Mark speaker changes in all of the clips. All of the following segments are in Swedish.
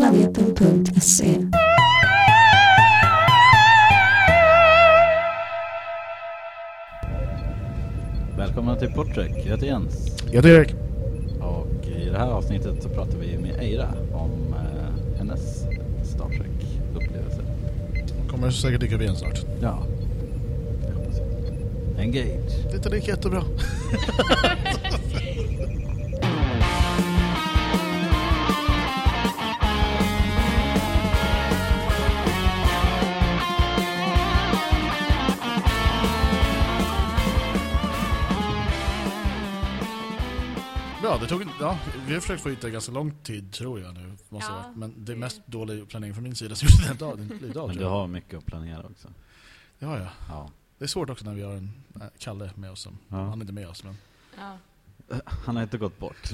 Speaker 1: planeten.se.
Speaker 2: Välkomna till Portrek, jag heter Jens.
Speaker 3: Jag heter Erik.
Speaker 2: Och i det här avsnittet så pratar vi med Eira om eh, hennes Star Trek-upplevelse.
Speaker 3: Kommer säkert dyka upp igen snart.
Speaker 2: Ja, det hoppas jag. Engage.
Speaker 3: Det gick jättebra. det tog, ja, vi har försökt få hit det ganska lång tid tror jag nu. Måste
Speaker 4: Ja,
Speaker 3: ha varit. Men det är
Speaker 4: det-
Speaker 3: mest dålig planering från min sida. Så just den dagen, idag,
Speaker 2: Men du
Speaker 3: jag.
Speaker 2: har mycket att planera också.
Speaker 3: Ja, ja.
Speaker 2: Ja.
Speaker 3: Det är svårt också när vi har en äh, Kalle med oss. Som,
Speaker 2: Ja.
Speaker 3: Han är inte med oss. Men
Speaker 4: Ja.
Speaker 2: Han har inte gått bort.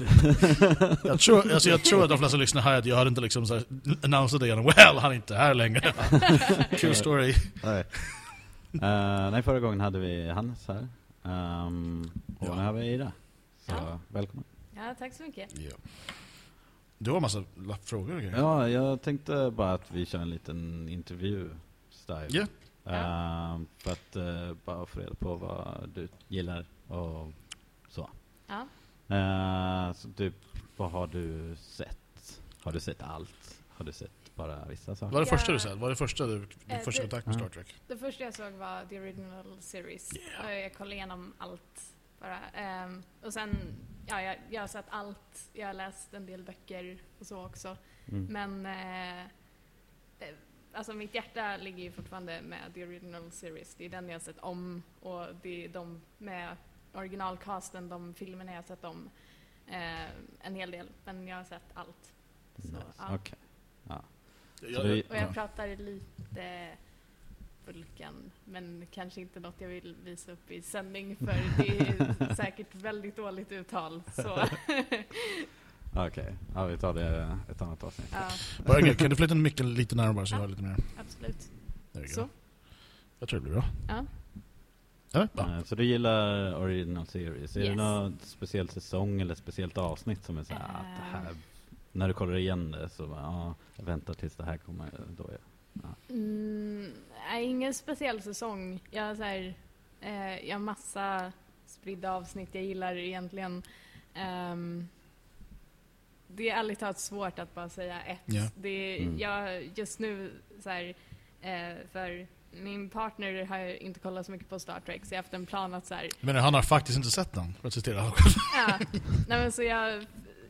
Speaker 3: jag, tror, alltså, jag tror att de flesta lyssnar här att jag har inte liksom så här, annonsat det igen. Well, han är inte här längre. True story.
Speaker 2: nej. Eh, nej, förra gången hade vi Hannes här. Um, och
Speaker 3: Ja.
Speaker 2: nu har vi Eira. Så
Speaker 4: Ja.
Speaker 2: välkommen.
Speaker 4: Ja, tack så mycket.
Speaker 3: Ja. Du har massa lappfrågor och grejer.
Speaker 2: Ja, jag tänkte bara att vi kör en liten intervju-style.
Speaker 3: Ja.
Speaker 2: Ehm, för att eh, bara få reda på vad du gillar och så.
Speaker 4: Ja.
Speaker 2: Uh, så typ, vad har du sett? Har du sett allt? Har du sett bara vissa saker?
Speaker 3: Vad är det första du sa? Vad är det första du, din första kontakt med. Star Trek?
Speaker 4: Det första jag såg var The Original Series.
Speaker 3: Yeah.
Speaker 4: Jag kollade igenom allt bara. Ehm, och sen, ja, jag, jag har sett allt. Jag har läst en del böcker och så också.
Speaker 2: Mm.
Speaker 4: Men, eh, alltså mitt hjärta ligger ju fortfarande med The Original Series. Det är den jag har sett om och det är de med originalcasten, de filmerna jag har sett om. Eh, en hel del, men jag har sett allt. Så,
Speaker 2: Nice.
Speaker 4: ja.
Speaker 2: Okej. Ja.
Speaker 3: Jag,
Speaker 2: Så du-
Speaker 4: Och jag
Speaker 3: ja.
Speaker 4: pratar lite Vulkan, men kanske inte något jag vill visa upp i sändning för det är säkert väldigt dåligt uttal. Så,
Speaker 2: Okej, ja, vi tar det ett annat avsnitt.
Speaker 4: ja,
Speaker 3: Kan du flytta micken lite närmare så jag hör lite mer?
Speaker 4: absolut. Så,
Speaker 3: Jag tror det blir bra.
Speaker 4: ja.
Speaker 3: Ja.
Speaker 2: Eh, Så du gillar original series? Är det
Speaker 4: Yes.
Speaker 2: någon speciell säsong eller speciellt avsnitt som är så här, att det här, när du kollar igen det så bara, ja, jag väntar tills det här kommer, då är
Speaker 4: Mm, nej, ingen speciell säsong. Jag har, så här, eh, jag har massa spridda avsnitt jag gillar egentligen. Ehm, det är ärligt talat svårt att bara säga ett.
Speaker 3: Ja.
Speaker 4: Det är,
Speaker 2: Mm.
Speaker 4: jag, just nu, så här, eh, för min partner har ju inte kollat så mycket på Star Trek så jag har haft en plan att så här,
Speaker 3: Men han har faktiskt inte sett den, för att citera honom själv.
Speaker 4: Ja, nej men så jag,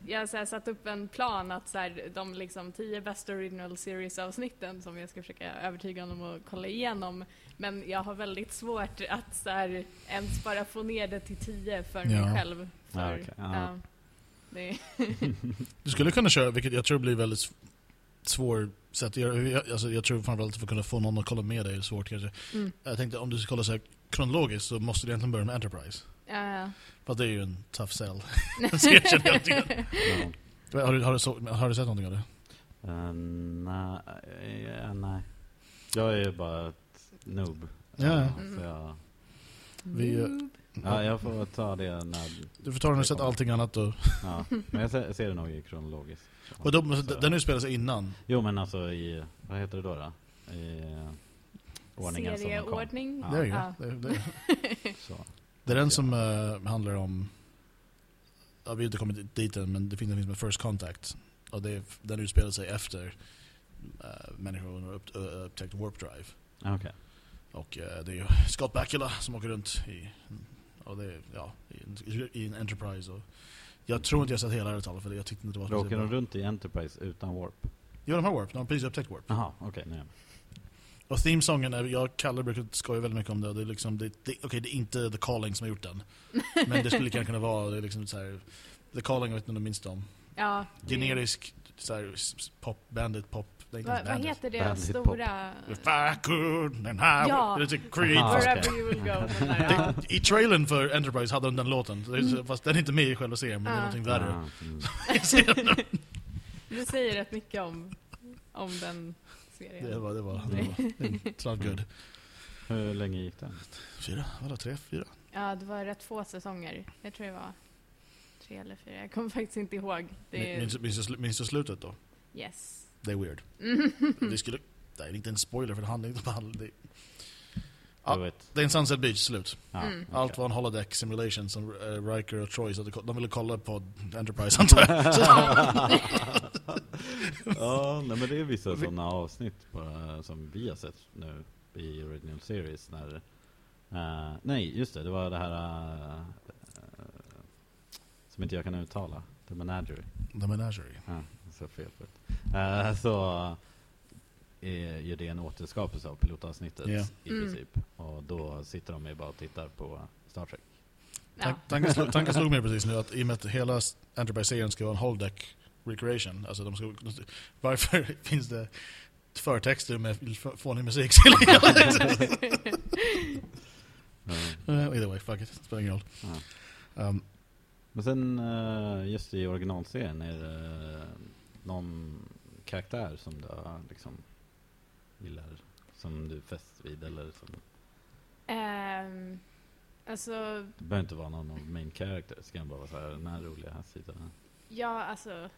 Speaker 4: jag har så här satt upp en plan att så här, de liksom tio bästa original series avsnitten som jag ska försöka övertyga honom att kolla igenom. Men jag har väldigt svårt att så här, ens bara få ner det till tio för mig
Speaker 3: Ja.
Speaker 4: själv. För,
Speaker 2: Ja, okej. Ja.
Speaker 4: ja, det,
Speaker 3: Du skulle kunna köra, vilket jag tror blir väldigt sv- svår sätt att göra. Jag, alltså, jag tror framförallt för att kunna få någon att kolla med dig är svårt kanske.
Speaker 4: mm,
Speaker 3: Jag tänkte om du ska kolla så här kronologiskt så måste du egentligen börja med Enterprise.
Speaker 4: Ja,
Speaker 3: Fast det är ju en tough sell. Så jag känner igen.
Speaker 2: Ja.
Speaker 3: har, du, har, du så, har du sett någonting av det?
Speaker 2: Eh, nej, eh, nej. Jag är bara ett noob.
Speaker 3: Ja.
Speaker 2: Eh,
Speaker 4: Mm.
Speaker 2: Så jag,
Speaker 3: Vi, eh,
Speaker 2: ja, jag får ta det när...
Speaker 3: Du får ta den och sett allting annat då.
Speaker 2: Ja, men jag ser, ser det nog i kronologiskt.
Speaker 3: Och då
Speaker 2: Så-
Speaker 3: den utspelar sig innan.
Speaker 2: Jo men alltså i, vad heter det då? då? I eh, ordningen som de kom.
Speaker 4: Serieordning.
Speaker 2: Ja.
Speaker 3: Det är ju
Speaker 4: Ja.
Speaker 3: det. det.
Speaker 2: Så.
Speaker 3: Det är den som eh, handlar om... Ja, vi har inte kommit dit än, men det finns en film heter First Contact. Och det är, den utspelar sig efter uh, människor har upp, uh, upptäckt Warp Drive.
Speaker 2: Ah, Okej.
Speaker 3: Och eh, det är Scott Bakula som åker runt i, och det är, ja, i, i en Enterprise. Och jag tror inte jag sett hela det talet för jag tyckte inte det var
Speaker 2: Då åker de runt i Enterprise utan warp?
Speaker 3: Ja, de har Warp. De har precis upptäckt Warp.
Speaker 2: Jaha, okej. nej.
Speaker 3: Och themesången, är, jag Kalle brukar skoja väldigt mycket om det. det, är liksom, det, det Okej, det är inte The Calling som har gjort den. Men det skulle kunna vara det är liksom så här, The Calling, jag vet inte om du minns dem.
Speaker 4: Ja, det-
Speaker 3: Generisk så här, pop, bandit pop. Det
Speaker 4: Vad,
Speaker 3: bandit.
Speaker 4: heter det
Speaker 2: Bandit
Speaker 4: stora...
Speaker 3: If I could and I
Speaker 4: Ja.
Speaker 3: would.
Speaker 2: Aha.
Speaker 4: Wherever you will go. Där, ja.
Speaker 3: I trailern för Enterprise hade de den låten. Så- Fast den är inte med i själva serien, men det är
Speaker 4: Ah.
Speaker 3: någonting värre.
Speaker 2: Ah, mm.
Speaker 4: Du säger rätt mycket om, om den serien.
Speaker 3: Det var, det var, det var it's not good.
Speaker 2: Hur länge gick den?
Speaker 3: Fyra? Vadå, tre? Fyra?
Speaker 4: Ja, det var rätt få säsonger. Jag tror det var tre eller fyra. Jag kommer faktiskt inte ihåg. Det är,
Speaker 3: Minns, minns, minns du slutet då?
Speaker 4: yes.
Speaker 3: Det är weird. Det, skulle, det är inte en spoiler för det handlar inte om handling. Det, Ja. Det är en Sunset Beach, slut.
Speaker 2: Ja,
Speaker 4: Mm.
Speaker 3: Allt var en holodeck simulation som uh, Riker och Troy så de ville kolla på Enterprise antar jag.
Speaker 2: Ja, nej, men det är vissa sådana avsnitt bara, som vi har sett nu i original series när eh, Nej, just det, det var det här eh, som inte jag kan uttala. The Menagerie.
Speaker 3: The Menagerie.
Speaker 2: Ja, så fel förut. Eh, så är ju det en återskapelse av pilotavsnittet
Speaker 3: Ja.
Speaker 2: i
Speaker 4: Mm.
Speaker 2: princip. Och då sitter de ju bara och tittar på Star Trek.
Speaker 4: Ja.
Speaker 3: Tank- Tanken slog, tanken slog mig precis nu att i och med att hela Enterprise-serien ska vara en holodeck recreation, alltså de ska, varför finns det förtexter med fånig musik. Uh, Either way, fuck it, det spelar ingen roll.
Speaker 2: Ja.
Speaker 3: Um,
Speaker 2: Men sen eh, just i originalserien, är det någon karaktär som du har liksom gillar? Som du fäst vid eller som,
Speaker 4: Ehm, alltså,
Speaker 2: det behöver inte vara någon av main characters, det kan bara vara så här, den här roliga här sidan.
Speaker 4: ja alltså.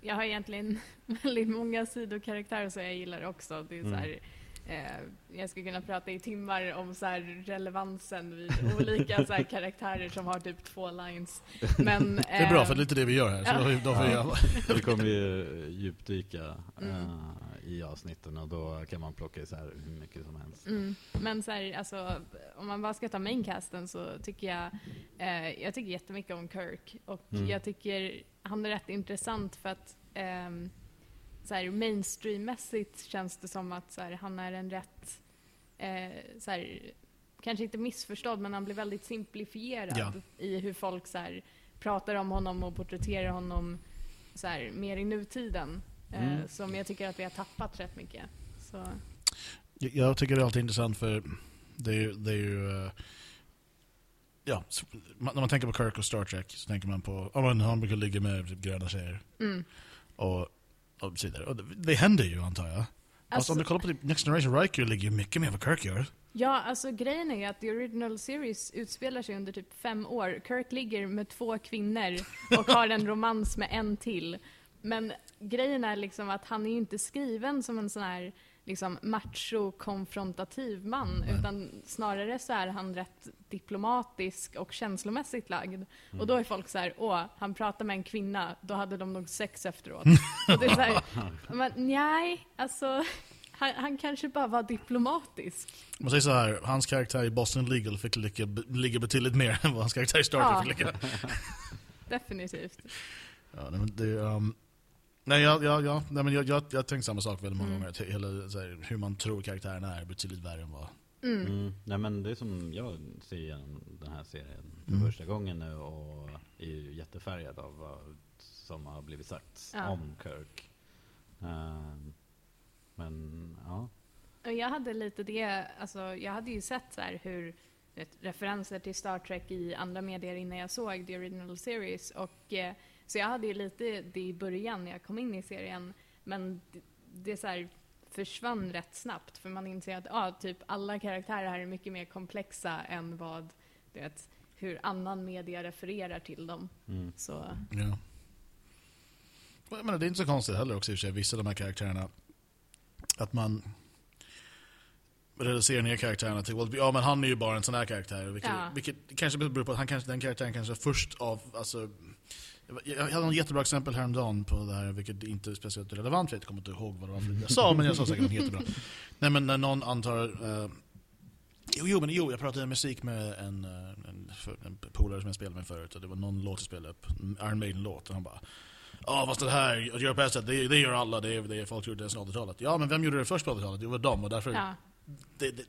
Speaker 4: Jag har egentligen väldigt många sidokaraktärer som jag gillar också. Det är
Speaker 2: Mm.
Speaker 4: så här, eh, jag skulle kunna prata i timmar om så här relevansen vid olika så här karaktärer som har typ två lines. Men,
Speaker 3: det är bra,
Speaker 4: ehm,
Speaker 3: för det är lite det vi gör här. Så
Speaker 4: ja.
Speaker 3: då, får vi- då får vi alla.
Speaker 2: Vi kommer ju djupdyka
Speaker 4: Mm.
Speaker 2: eh, i avsnitten och då kan man plocka isär hur mycket som helst.
Speaker 4: Mm. Men så här, alltså, om man bara ska ta maincasten så tycker jag, eh, jag tycker jättemycket om Kirk. Och
Speaker 2: Mm.
Speaker 4: jag tycker han är rätt intressant för att ehm, så här, mainstreammässigt känns det som att så här, han är en rätt, eh, så här, kanske inte missförstådd, men han blir väldigt simplifierad
Speaker 3: Ja.
Speaker 4: i hur folk så pratar om honom och porträtterar honom så mer i nutiden. Eh,
Speaker 2: Mm.
Speaker 4: som jag tycker att vi har tappat rätt mycket. Så,
Speaker 3: Jag- tycker det är alltid intressant för det är ju... Det är ju eh, ja, när man tänker på Kirk och Star Trek så tänker man på ja, men han brukar ligga med typ gröna tjejer
Speaker 4: mm.
Speaker 3: och, och så vidare. Och det, det händer ju antar jag. Alltså,
Speaker 4: Alltså-
Speaker 3: om du kollar på typ Next Generation, Riker ligger ju mycket mer än vad Kirk gör.
Speaker 4: Ja, alltså grejen är ju att the original series utspelar sig under typ fem år. Kirk ligger med två kvinnor och har en romans med en till. Men grejen är liksom att han är ju inte skriven som en sån här liksom macho-konfrontativ man,
Speaker 3: Nej.
Speaker 4: utan snarare så är han rätt diplomatisk och känslomässigt lagd. Och då är folk så här, åh, han pratar med en kvinna, då hade de nog sex efteråt. och det är så här, men nej, alltså, han, han kanske bara var diplomatisk.
Speaker 3: Om man säger så här, hans karaktär i Boston Legal fick ligga, ligga betydligt mer än vad hans karaktär i Star Trek
Speaker 4: Ja.
Speaker 3: fick ligga.
Speaker 4: Definitivt.
Speaker 3: Ja, det, um, nej, jag, jag, jag, nej, men jag, jag, jag har tänkt samma sak väldigt många
Speaker 4: Mm.
Speaker 3: gånger. Hela, så här, hur man tror karaktären är betydligt värre än vad...
Speaker 4: Mm.
Speaker 2: Mm. Nej men det är som jag ser igenom den här serien för
Speaker 3: Mm.
Speaker 2: första gången nu och är ju jättefärgad av vad som har blivit sagt
Speaker 4: Ja.
Speaker 2: om Kirk. Ehm, men ja.
Speaker 4: Och jag hade lite det, alltså jag hade ju sett så här hur vet, referenser till Star Trek i andra medier innan jag såg the original series. Och, eh, så jag hade ju lite det i början när jag kom in i serien. Men det, det så här försvann rätt snabbt för man inser att ah, typ alla karaktärer här är mycket mer komplexa än vad, du vet, hur annan media refererar till dem.
Speaker 2: Mm.
Speaker 4: Så,
Speaker 3: Ja. Jag menar, det är inte så konstigt heller också i och för sig, vissa av de här karaktärerna. Att man reducerar ner karaktärerna till, ja men han är ju bara en sån här karaktär. Vilket,
Speaker 4: Ja.
Speaker 3: vilket kanske beror på att han kanske, den karaktären kanske först av, alltså jag hade något jättebra exempel häromdagen på det här, vilket inte är speciellt relevant, för jag kommer inte ihåg vad det var jag sa, men jag sa säkert något jättebra. Nej men när någon antar, eh, jo, jo, men jo, jag pratade musik med en, eh, en, en polare som jag spelade med förut, och det var någon låt jag spelade upp, Iron Maiden-låt, och han bara Ja fast det här, att göra på det det, det gör alla, det är, det är folk gjorde det sedan 80-talet. Ja men vem gjorde det först på 80-talet? Det var de och därför,
Speaker 4: ja.
Speaker 3: det, det,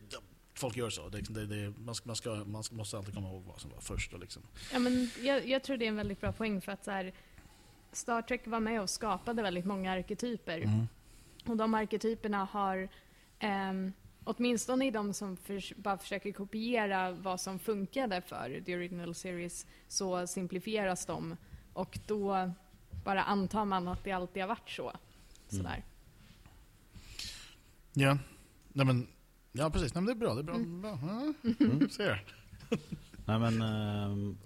Speaker 3: folk gör så. Det, det, det, man, ska, man, ska, man ska, måste alltid komma ihåg vad som var först. Och liksom.
Speaker 4: Ja, men jag, jag tror det är en väldigt bra poäng för att så här, Star Trek var med och skapade väldigt många arketyper.
Speaker 3: Mm.
Speaker 4: Och de arketyperna har, ehm, åtminstone i de som förs- bara försöker kopiera vad som funkade för the original series, så simplifieras de. Och då bara antar man att det alltid har varit så. Sådär.
Speaker 3: Ja, nej men, ja precis, nej, men det är bra. Det är bra.
Speaker 4: Mm.
Speaker 3: bra.
Speaker 2: Mm.
Speaker 3: ser.
Speaker 2: Nej men, ehm,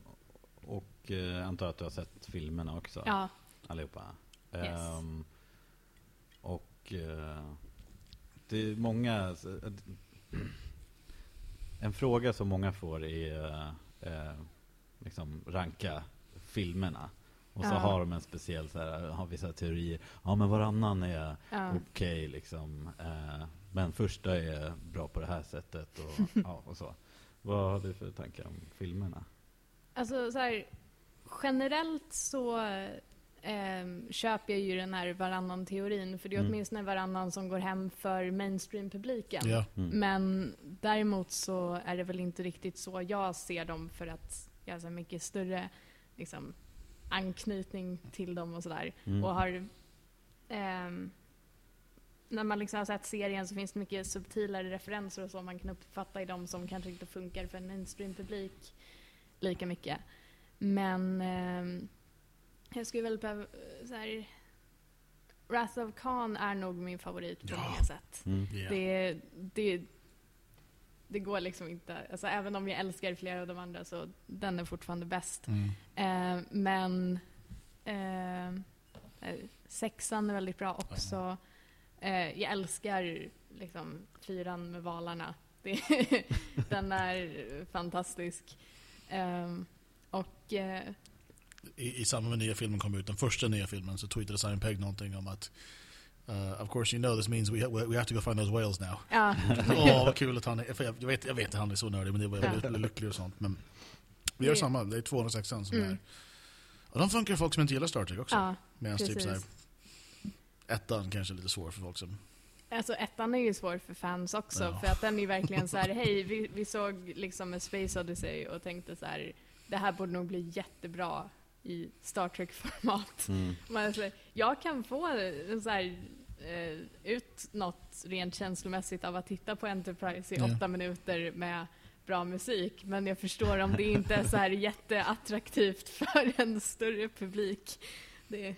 Speaker 2: och eh, jag antar att du har sett filmerna också?
Speaker 4: Ja,
Speaker 2: Allihopa?
Speaker 4: Yes.
Speaker 2: Ehm, och eh, det är många... eh, En fråga som många får är eh, liksom ranka filmerna. Och så
Speaker 4: Ja.
Speaker 2: har de en speciell, så här, har vissa teorier. Ja men varannan är
Speaker 4: Ja.
Speaker 2: okej liksom. Eh, men första är bra på det här sättet och, ja, och så. Vad har du för tankar om filmerna?
Speaker 4: Alltså så här, generellt så ehm, köper jag ju den här varannan-teorin, för det är
Speaker 2: Mm.
Speaker 4: åtminstone varannan som går hem för mainstream-publiken.
Speaker 3: Ja.
Speaker 2: Mm.
Speaker 4: Men däremot så är det väl inte riktigt så jag ser dem för att jag har så mycket större liksom, anknytning till dem och sådär.
Speaker 2: Mm.
Speaker 4: Och har... ehm, när man liksom har sett serien så finns det mycket subtilare referenser och så man kan uppfatta i dem som kanske inte funkar för en mainstream-publik lika mycket. Men ehm, jag skulle väl behöva... Så här, Wrath of Khan är nog min favorit på
Speaker 3: Ja.
Speaker 4: många sätt.
Speaker 2: Mm.
Speaker 3: Ja.
Speaker 4: Det, det, det går liksom inte. Alltså, även om jag älskar flera av de andra så den är fortfarande bäst.
Speaker 3: Mm.
Speaker 4: Eh, men eh, eh, sexan är väldigt bra också. Eh, jag älskar liksom fyran med valarna. Det, den är fantastisk. Eh, och eh,
Speaker 3: I, I samband med nya filmen kom ut, den första nya filmen, så tweetade Simon Pegg någonting om att uh, Of course you know this means we, ha we have to go find those whales now.
Speaker 4: ja,
Speaker 3: Åh, vad kul att han är... Jag, vet, jag vet att han är så nördig, men det var
Speaker 4: Ja.
Speaker 3: lycklig och sånt. Men vi gör samma, det är 206 som
Speaker 4: Mm.
Speaker 3: är... Och de funkar folk som inte gillar Star Trek också.
Speaker 4: ja,
Speaker 3: Medan typ
Speaker 4: precis.
Speaker 3: såhär, ettan kanske är lite svår för folk som...
Speaker 4: Alltså ettan är ju svår för fans också,
Speaker 3: Ja.
Speaker 4: för att den är ju verkligen så här: hej, vi, vi såg liksom en Space Odyssey och tänkte så här, det här borde nog bli jättebra i Star Trek-format.
Speaker 2: Mm.
Speaker 4: Man jag kan få en så här, eh, ut något rent känslomässigt av att titta på Enterprise i åtta minuter med bra musik, men jag förstår om det inte är så här jätteattraktivt för en större publik. Det,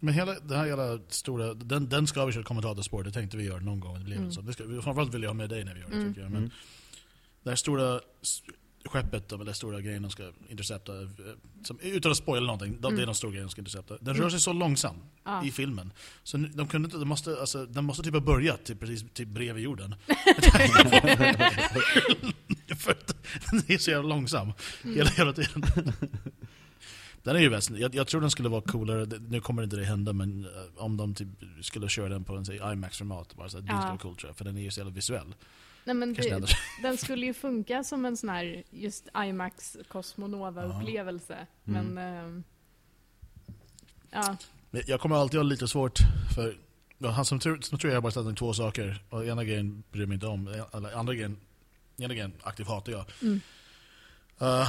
Speaker 3: Men hela den här jävla stora, den, den ska vi köra kommentatorspår, det tänkte vi göra någon gång. Det blev
Speaker 4: Mm.
Speaker 3: så. Det ska, framförallt vill jag ha med dig när vi gör det
Speaker 4: Mm.
Speaker 3: tycker jag. Men
Speaker 2: Mm.
Speaker 3: det här stora skeppet, eller stora grejen de ska intercepta, eh, som, utan att spoila någonting, de, det är
Speaker 4: Mm.
Speaker 3: de stora grejerna de ska intercepta. Den rör sig så långsamt
Speaker 4: ja.
Speaker 3: i filmen. Så de kunde inte, de måste, alltså, den måste typ ha börjat typ, precis typ bredvid jorden. För att den är så jävla långsam hela, hela tiden. Den är ju bäst. Jag, jag tror den skulle vara coolare, nu kommer inte det hända, men eh, om de typ skulle köra den på en IMAX-format, bara så här, det skulle vara coolt tror jag, för den är ju så jävla visuell.
Speaker 4: Nej, men det, den skulle ju funka som en sån här just IMAX Cosmonova-upplevelse.
Speaker 2: Mm.
Speaker 4: Men... ehm, ja.
Speaker 3: Jag kommer alltid ha lite svårt för ja, han som tur, som tror jag har bara ställt två saker. Och ena grejen bryr mig inte om. Eller andra grejen, ena grejen aktiv hatar jag.
Speaker 4: Mm.
Speaker 3: Uh,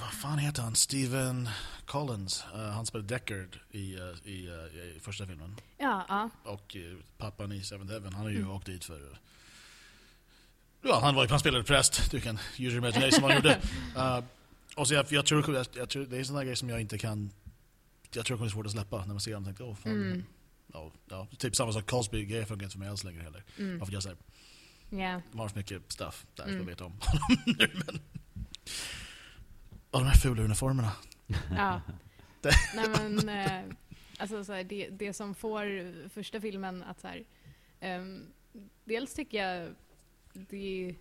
Speaker 3: vad fan heter han? Steven Collins. Uh, han spelar Deckard i, uh, i, uh, i första filmen.
Speaker 4: Ja, ja.
Speaker 3: Och pappan i Seventh Heaven. Han har ju
Speaker 4: Mm.
Speaker 3: åkt dit för... Ja, han, var, han spelade präst. Du kan use your imagination vad han gjorde. Och så jag, jag, tror, jag, jag tror det är en där grej som jag inte kan... Jag tror det kommer bli svårt att släppa när man ser honom. Tänkte, åh, fan,
Speaker 4: Mm.
Speaker 3: Ja, ja, typ samma sak. Cosby-grejer funkar inte för mig alls längre heller.
Speaker 4: Mm.
Speaker 3: Varför jag säger,
Speaker 4: Ja.
Speaker 3: de har för mycket stuff där som
Speaker 4: Mm.
Speaker 3: jag vet om honom nu. Men... Och de här fula uniformerna.
Speaker 4: Ja. Nej men, eh, alltså så här, det, det som får första filmen att så här, ehm, dels tycker jag det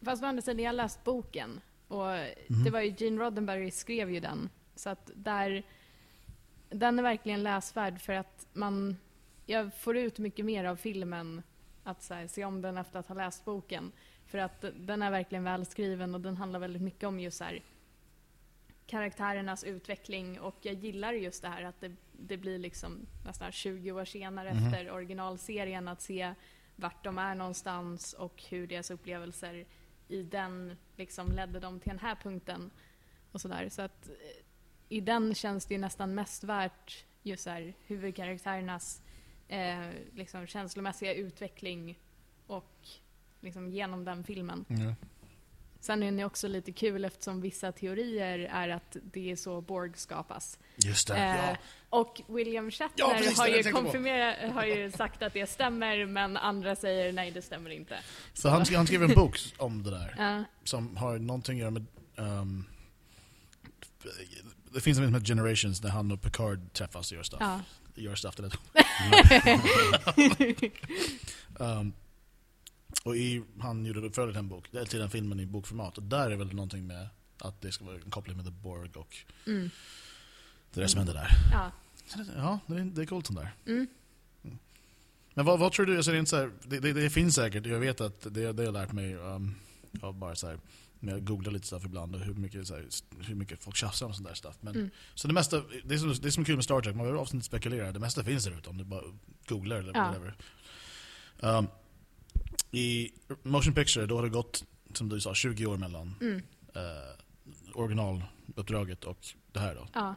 Speaker 4: Fast å andra sidan, jag har läst boken och
Speaker 3: Mhm.
Speaker 4: det var ju Gene Roddenberry skrev ju den. Så att där, den är verkligen läsvärd för att man, jag får ut mycket mer av filmen att här, se om den efter att ha läst boken. För att den är verkligen välskriven och den handlar väldigt mycket om just så här, karaktärernas utveckling och jag gillar just det här att det, det blir liksom nästan 20 år senare
Speaker 3: Mhm.
Speaker 4: efter originalserien att se vart de är någonstans och hur deras upplevelser i den liksom ledde dem till den här punkten och sådär. Så att eh, i den känns det ju nästan mest värt just så här, huvudkaraktärernas eh, liksom känslomässiga utveckling och liksom genom den filmen.
Speaker 3: Ja.
Speaker 4: Sen är den också lite kul eftersom vissa teorier är att det är så Borg skapas.
Speaker 3: Just det,
Speaker 4: Eh,
Speaker 3: ja.
Speaker 4: Och William Shatner
Speaker 3: Ja, precis,
Speaker 4: har, ju konfirmerat, har ju sagt att det stämmer, men andra säger nej, det stämmer inte.
Speaker 3: Så han, han skrev en bok om det där. Som har någonting att göra med... ehm, det finns film som heter Generations där han och Picard träffas och gör stuff.
Speaker 4: ja,
Speaker 3: gör stuff det. um, och i, han gjorde uppföljare till en bok, eller till den filmen i bokformat. Och där är väl någonting med att det ska vara en koppling med The Borg och
Speaker 4: Mm.
Speaker 3: det där som hände där.
Speaker 4: Ja.
Speaker 3: Ja, det är, det är coolt sånt där.
Speaker 4: Mm.
Speaker 3: Men vad, vad tror du? Alltså det, är inte så här, det, det, det finns säkert, jag vet att det, det har lärt mig um, av bara så här, när jag googlar lite stuff ibland och hur mycket, så här, hur mycket folk tjafsar om sånt där stuff. Men,
Speaker 4: Mm.
Speaker 3: Så det mesta, det är, som, det är som kul med Star Trek, man behöver ofta inte spekulera. Det mesta finns där ute om du bara googlar eller
Speaker 4: Ja.
Speaker 3: whatever. Um, I Motion Picture, då har det gått, som du sa, 20 år mellan
Speaker 4: Mm.
Speaker 3: uh, originaluppdraget och det här då.
Speaker 4: Ja.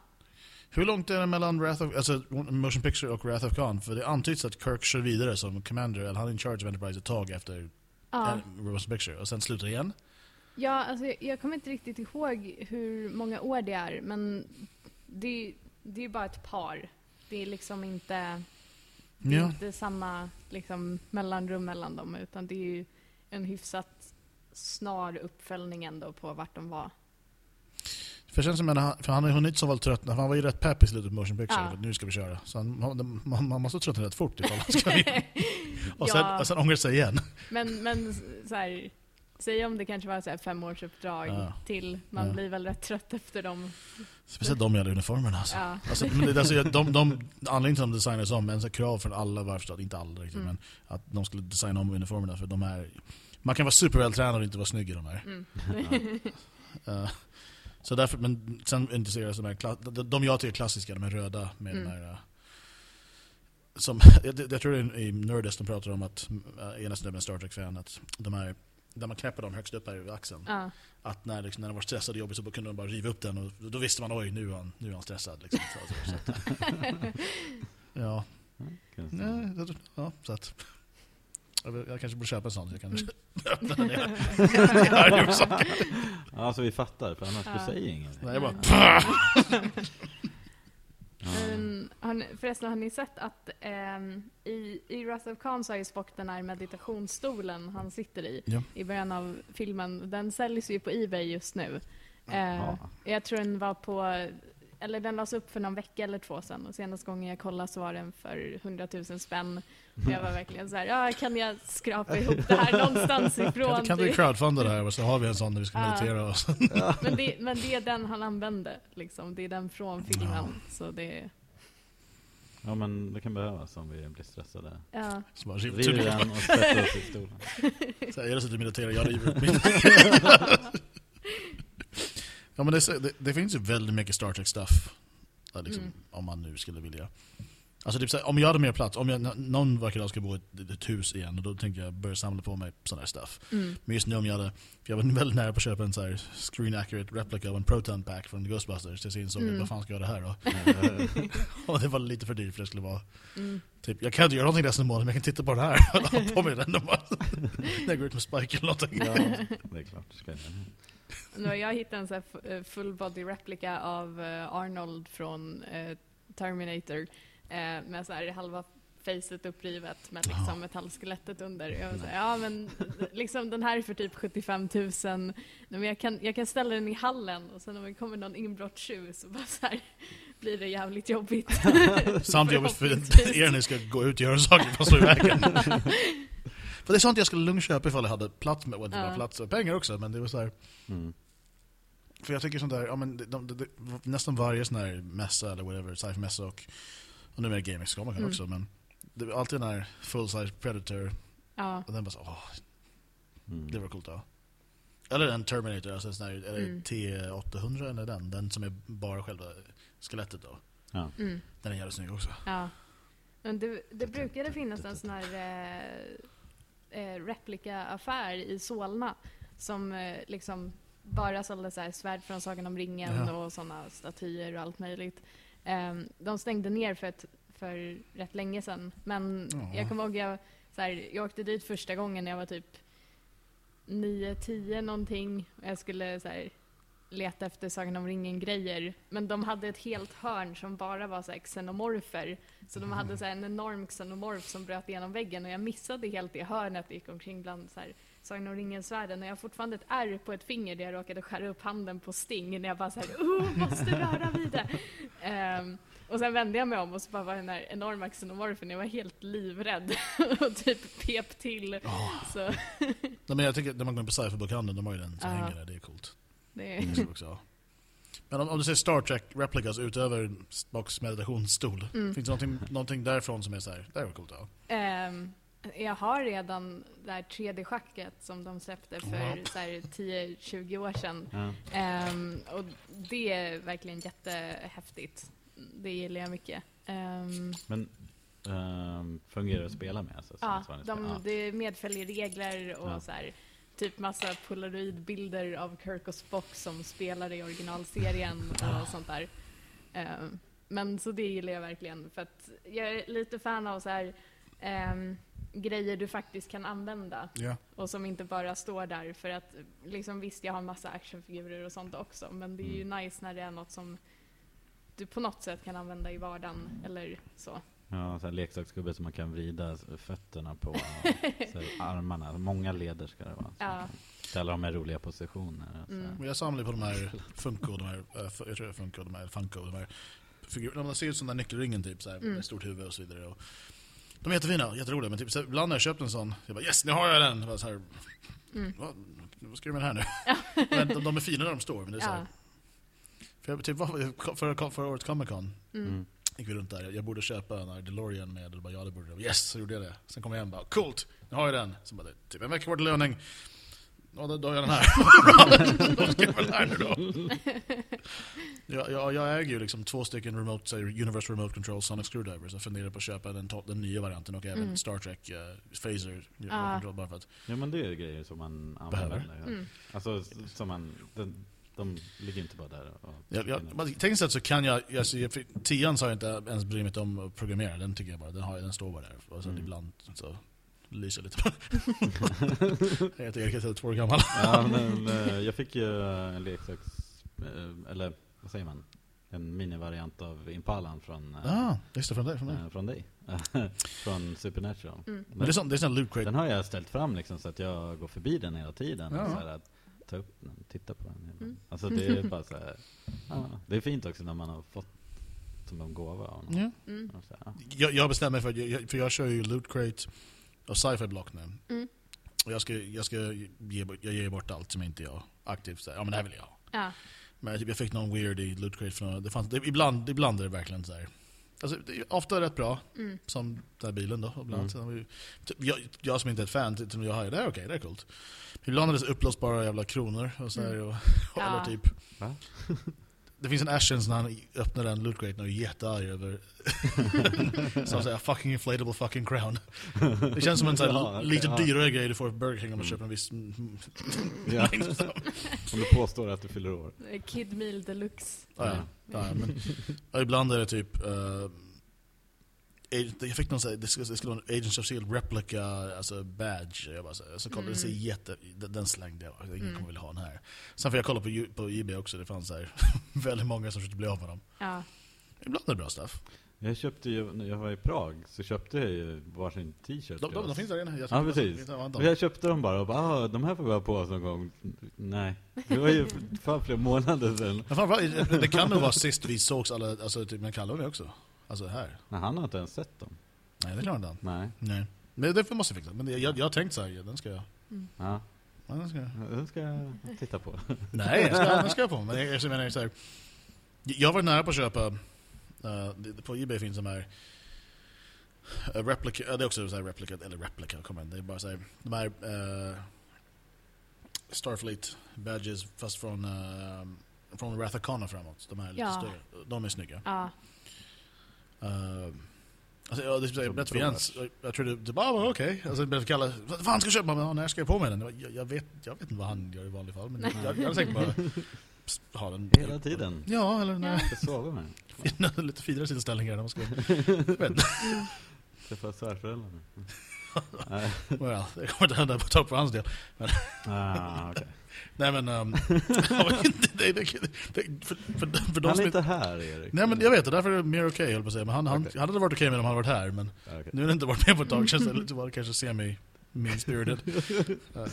Speaker 3: Hur långt är det mellan Wrath of, alltså Motion Picture och Wrath of Khan? För det antyds att Kirk kör vidare som commander, eller han är in charge of Enterprise ett tag efter
Speaker 4: Ja.
Speaker 3: eh, Motion Picture, och sen slutar igen.
Speaker 4: Ja, alltså jag, jag kommer inte riktigt ihåg hur många år det är, men det, det är bara ett par. Det är liksom inte, det är
Speaker 3: Ja.
Speaker 4: inte samma liksom, mellanrum mellan dem, utan det är ju en hyfsat snar uppföljning ändå på vart de var.
Speaker 3: För, känns som han, för han har hunnit så väl trött, han var ju rätt pepp i slutet på Motion Picture,
Speaker 4: Ja.
Speaker 3: nu ska vi köra. Så han, man, man, man måste tröttna rätt fort ifall han ska vidare. och, sen,
Speaker 4: Ja.
Speaker 3: och sen ångra sig igen.
Speaker 4: Men, men så här, säg om det kanske var så här femårsuppdrag
Speaker 3: Ja.
Speaker 4: till, man
Speaker 3: Ja.
Speaker 4: blir väl rätt trött efter dem.
Speaker 3: Speciellt de i alla uniformerna alltså.
Speaker 4: Ja.
Speaker 3: Alltså, men det, alltså, jag- de, de, anledningen till att de designades om, en krav från alla, jag förstått, inte alla riktigt,
Speaker 4: Mm.
Speaker 3: men att de skulle designa om uniformerna för de är man kan vara supervältränad och inte vara snygg i de här.
Speaker 4: Mm.
Speaker 3: Eh, så därför, men sen intresseras de här, kla- de, de jag tycker är klassiska, de är röda med
Speaker 4: Mm.
Speaker 3: de här... eh, Som, jag, jag tror det är i Nerdist de pratar om att, uh, ena snubben Star Trek-fan, att de här, där man knäpper dem högst upp här över axeln.
Speaker 4: Ja.
Speaker 3: Att när, liksom, när de var stressade och jobbigt så kunde de bara riva upp den och då visste man oj, nu är han, nu är han stressad. Liksom. Så, så, så ja, ja, ja, så att... Jag, kanske borde köpa en sån så jag kan öppna den i i.
Speaker 2: Ja, alltså vi fattar, för annars
Speaker 4: Ja.
Speaker 2: du säger ingenting.
Speaker 3: Nej, jag bara...
Speaker 4: Men, har ni, förresten, har ni sett att ehm, i, i Wrath of Khan så har ju Spock den här meditationsstolen han sitter i
Speaker 3: Ja.
Speaker 4: i början av filmen. Den säljs ju på Ebay just nu.
Speaker 2: Jaha.
Speaker 4: jag tror den var på, eller den lades upp för någon vecka eller två sedan och senaste gången jag kollade så var den för 100 000 spänn. Och jag var verkligen så här, ja kan jag skrapa ihop det här någonstans ifrån?
Speaker 3: Kan, kan du crowdfunda det här och så har vi en sån där vi ska
Speaker 4: Ja.
Speaker 3: meditera oss.
Speaker 4: men, det, men det är den han använde, liksom. det är den från filmen. Så det,
Speaker 2: Ja men det kan behövas om vi blir stressade.
Speaker 4: ja.
Speaker 3: Så bara, riv,
Speaker 2: den och sätter oss i stolen.
Speaker 3: så här, jag sitter och mediterar, jag river upp min. Ja, men det, det, det finns ju väldigt mycket Star Trek stuff. Ja, Liksom,
Speaker 4: Mm.
Speaker 3: Om man nu skulle vilja. Alltså typ så här, om jag hade mer plats, om jag, någon vacker dag ska bo i ett, ett hus igen, och då tänker jag börja samla på mig sån här stuff.
Speaker 4: Mm.
Speaker 3: Men just nu om jag hade, för jag var väldigt nära på att köpa en så här screen accurate replica av en proton pack från Ghostbusters. Tills jag insåg
Speaker 4: Mm.
Speaker 3: vad fan ska jag göra det här då? och det var lite för dyrt för det skulle vara
Speaker 4: Mm.
Speaker 3: Typ, jag kan inte göra någonting resten av månaden, men jag kan titta på den här och ha på mig den. När jag går ut med Spike eller någonting.
Speaker 2: Ja, det är klart. Ska jag.
Speaker 4: Nu har jag hittat en så eh, full body replika av eh, Arnold från eh, Terminator med så här halva facet upprivet med liksom
Speaker 3: Ja.
Speaker 4: metallskelettet under. Jag så ja men liksom den här är för typ 75 000. Nej, Men jag kan, jag kan ställa den i hallen och sen om det kommer någon inbrottstjuv så bara så här, blir det jävligt jobbigt.
Speaker 3: Samt jobbigt för er när ni ska gå ut och göra saker fast i vägen. för det är sånt jag skulle lugnt ifall jag hade plats med, och inte bara
Speaker 4: Ja.
Speaker 3: plats och pengar också, men det var så här.
Speaker 2: Mm.
Speaker 3: För jag tycker sånt där, ja, men de, de, de, nästan varje sån här mässa eller whatever, sci-fi-mässa och, och nu är det Gamexcom
Speaker 4: Mm.
Speaker 3: också, men det är alltid den här full-size Predator,
Speaker 4: ja.
Speaker 3: och den bara så, åh,
Speaker 2: Mm.
Speaker 3: det var coolt då. Eller en Terminator, alltså en sån här, eller
Speaker 4: Mm.
Speaker 3: T800 eller den, den som är bara själva skelettet då.
Speaker 2: Ja.
Speaker 4: Mm.
Speaker 3: Den är jävligt snygg också.
Speaker 4: Ja. Men det, det brukade finnas en sån här eh, replika-affär i Solna som eh, liksom bara sålde så här svärd från Sagan om ringen
Speaker 3: Ja.
Speaker 4: och såna statyer och allt möjligt. Eh, de stängde ner för, ett, för rätt länge sedan. Men
Speaker 3: Ja.
Speaker 4: jag kommer ihåg jag, så här, jag åkte dit första gången när jag var typ 9-10 någonting. Och jag skulle så här, leta efter Sagan om ringen-grejer. Men de hade ett helt hörn som bara var så här xenomorfer. Så de hade så här en enorm xenomorf som bröt igenom väggen och jag missade helt det hörnet och gick omkring bland så här Sagan om ringen-svärden och jag har fortfarande ett ärr på ett finger där jag råkade skära upp handen på Sting när jag bara såhär oh, måste röra vid det. Ehm, och sen vände jag mig om och så bara var den där enorma xenomorfen, jag var helt livrädd och typ pep till.
Speaker 3: Oh.
Speaker 4: Så
Speaker 3: Nej, men jag tycker när man går in på sci-fi-bokhandeln, de har ju den som
Speaker 4: Ja.
Speaker 3: hänger där, det är coolt.
Speaker 4: Det är...
Speaker 3: vi också. Men om, om du ser Star Trek replicas utöver Spocks meditationsstol,
Speaker 4: Mm.
Speaker 3: finns det någonting, någonting därifrån som är så här, det här var coolt att ha?
Speaker 4: Ehm, jag har redan det här 3D-schacket som de släppte för här 10-20 år sedan.
Speaker 2: Ja.
Speaker 4: Ehm, och det är verkligen jättehäftigt. Det gillar jag mycket. Ehm,
Speaker 2: Men ehm, fungerar det att spela med? Alltså,
Speaker 4: ja, de, det medföljer regler och
Speaker 2: Ja.
Speaker 4: så här, typ massa polaroidbilder av Kirk och Spock som spelar i originalserien och sånt där. Ehm, men så det gillar jag verkligen för att jag är lite fan av så här ehm, grejer du faktiskt kan använda
Speaker 3: Ja.
Speaker 4: och som inte bara står där för att liksom visst jag har massa actionfigurer och sånt också men det är ju nice när det är något som du på något sätt kan använda i vardagen eller så.
Speaker 2: Ja, så här leksaksgubbe som man kan vrida fötterna på. Så här, armarna. Många leder ska det vara.
Speaker 4: Ja.
Speaker 2: Ställa dem i roliga positioner.
Speaker 4: Mm.
Speaker 3: Men jag samlar på de här Funko, de här, f- jag tror det är Funko, de här Funko, de här figurerna. De ser ut som den där nyckelringen typ, så här,
Speaker 4: Mm.
Speaker 3: med stort huvud och så vidare. Och de är jättefina, jätteroliga, men typ, så här, ibland när jag köpt en sån, jag bara yes, nu har jag den! Jag bara, så här,
Speaker 4: Mm.
Speaker 3: vad, vad ska du med den här nu? men de, de är fina när de står, men det är så här,
Speaker 4: Ja.
Speaker 3: för jag, typ, vad- för, för årets Comic Con
Speaker 4: Mm.
Speaker 3: Gick vi runt där, jag borde köpa den här DeLorean med, och bara, ja det borde jag. Yes, så gjorde jag det. Sen kom jag hem och bara, coolt, nu har jag den. Sen bara, typ en vecka kvar till löning. Ja, då, då har jag den här. då ska jag väl här nu då. jag, jag, jag äger ju liksom två stycken remote, här, Universe Remote Control Sonic Screwdrivers. Jag funderar på att köpa den, den nya varianten och även
Speaker 4: Mm.
Speaker 3: Star Trek uh, Phaser
Speaker 4: Ah.
Speaker 3: Bara för att,
Speaker 2: Ja men det är grejer som man
Speaker 3: Behöver.
Speaker 2: använder.
Speaker 4: Mm.
Speaker 2: Alltså som man, den, de ligger inte bara där och...
Speaker 3: jag, jag, tekniskt sett så kan jag, jag, så jag för- tian så har jag inte ens brytt mig om att programmera. Den tycker jag bara, den, har, den står bara där. Och sen
Speaker 2: Mm.
Speaker 3: ibland så lyser lite på Jag heter Erik, jag är två år gammal.
Speaker 2: ja, men, eh, jag fick ju en leksaks... eh, Eller vad säger man? En minivariant av Impalan från, eh,
Speaker 3: Ah, just det, från dig. Från, dig.
Speaker 2: eh, från dig. från Supernatural.
Speaker 4: Mm.
Speaker 3: Men det är sån, det är sån loot crate.
Speaker 2: Den har jag ställt fram liksom så att jag går förbi den hela tiden.
Speaker 3: Ja.
Speaker 2: Så här, att ta upp den, titta på den.
Speaker 4: Mm.
Speaker 2: Alltså det är bara så här, ja, Det är fint också när man har fått som en gåva av någon.
Speaker 3: Ja.
Speaker 4: Mm.
Speaker 2: Och så ja.
Speaker 3: Jag, jag bestämmer mig för, att jag, för jag kör ju loot crate och sci-fi block nu.
Speaker 4: Mm.
Speaker 3: Och jag ska, jag ska ge, bort- jag ger bort allt som inte jag aktivt säger, ja men det här vill jag ha.
Speaker 4: Ja.
Speaker 3: Men typ, jag fick någon weird i loot crate några, det fanns, det, ibland, ibland är det verkligen så här. Alltså, det är ofta rätt bra,
Speaker 4: Mm.
Speaker 3: som den här bilen då. Ibland.
Speaker 2: Mm.
Speaker 3: Typ, Jag, jag som inte är ett fan, typ, som jag har, det är okej, det är coolt. Ibland är det så upplösbara jävla kronor och så här,
Speaker 4: Mm.
Speaker 3: och,
Speaker 4: Ja.
Speaker 3: eller typ? Det finns en Ashens när han öppnar den loot crate och är jättearg över Så säger fucking inflatable fucking crown Det känns som en sån här
Speaker 2: Ja, okej,
Speaker 3: lite
Speaker 2: ja.
Speaker 3: dyrare grej du får på Burger King om
Speaker 2: Mm.
Speaker 3: du köper en viss
Speaker 2: Ja. Om du påstår att du fyller år.
Speaker 4: Kid Meal Deluxe.
Speaker 3: ja, ja. ja, men, Ibland är det typ eh, Agent- jag fick någon det skulle, det skulle vara en Agents of Shield replica, alltså badge. Jag bara så, här, så kollade, den ser
Speaker 4: Mm.
Speaker 3: jätte, den, den slängde jag. Ingen
Speaker 4: Mm.
Speaker 3: kommer vilja ha den här. Sen får jag kolla på, på eBay också, det fanns här, väldigt många som försökte bli av med dem.
Speaker 4: Ja.
Speaker 3: Ibland är det bra stuff.
Speaker 2: Jag köpte ju, när jag var i Prag, så köpte jag ju varsin t-shirt.
Speaker 3: De, de, de finns där inne. Jag
Speaker 2: Ja, precis.
Speaker 3: jag jag
Speaker 2: köpte dem bara och bara, ah, de här får vi ha på oss någon gång. Nej, det var ju för flera månader sedan.
Speaker 3: Men framförallt, det kan nog vara sist vi sågs alla, alltså typ med Kalle också. Alltså här.
Speaker 2: Men han har inte ens sett dem.
Speaker 3: Nej, det klarar inte han.
Speaker 2: Nej.
Speaker 3: Nej. Men det måste jag fixa. Men jag, jag har tänkt så här, den ska jag...
Speaker 2: Ja,
Speaker 3: Ja, den ska jag.
Speaker 2: den ska jag titta på.
Speaker 3: Nej, den ska, den ska jag på. Men jag, jag menar så här, Jag var nära på att köpa, det- på Ebay finns de här uh, replica, ja, det är också så här replica, eller replica, kom igen, det är bara så här, de här eh, Starfleet badges fast från, uh, från och framåt. De här lite
Speaker 4: Ja.
Speaker 3: större. De är snygga.
Speaker 4: Ja.
Speaker 3: Uh, alltså, ja, det jag berättade för Jens, jag, jag trodde, det bara var okej. Alltså, jag för vad fan ska jag köpa? Men, ja, när ska jag på mig den? Jag, jag, jag, vet, jag vet inte vad han gör i vanliga fall, men jag, jag hade tänkt bara ha den.
Speaker 2: Hela tiden.
Speaker 3: Ja, eller nej.
Speaker 2: Jag med
Speaker 3: lite finare tillställningar när man ska...
Speaker 2: Träffa svärföräldrarna.
Speaker 3: Well, det kommer inte hända på ett tag på hans del.
Speaker 2: Ah, okej.
Speaker 3: Nej men... Um, det, det, för, för, för de
Speaker 2: Han är
Speaker 3: inte...
Speaker 2: här, Erik.
Speaker 3: Nej men jag vet det, därför är det mer okej höll på att säga. Men han, han,
Speaker 2: Okej.
Speaker 3: hade det varit okej med om han hade varit här, men
Speaker 2: Ja, okej.
Speaker 3: nu har han inte varit med på ett tag. Känns det lite bara kanske semi mean-spirited. Ja,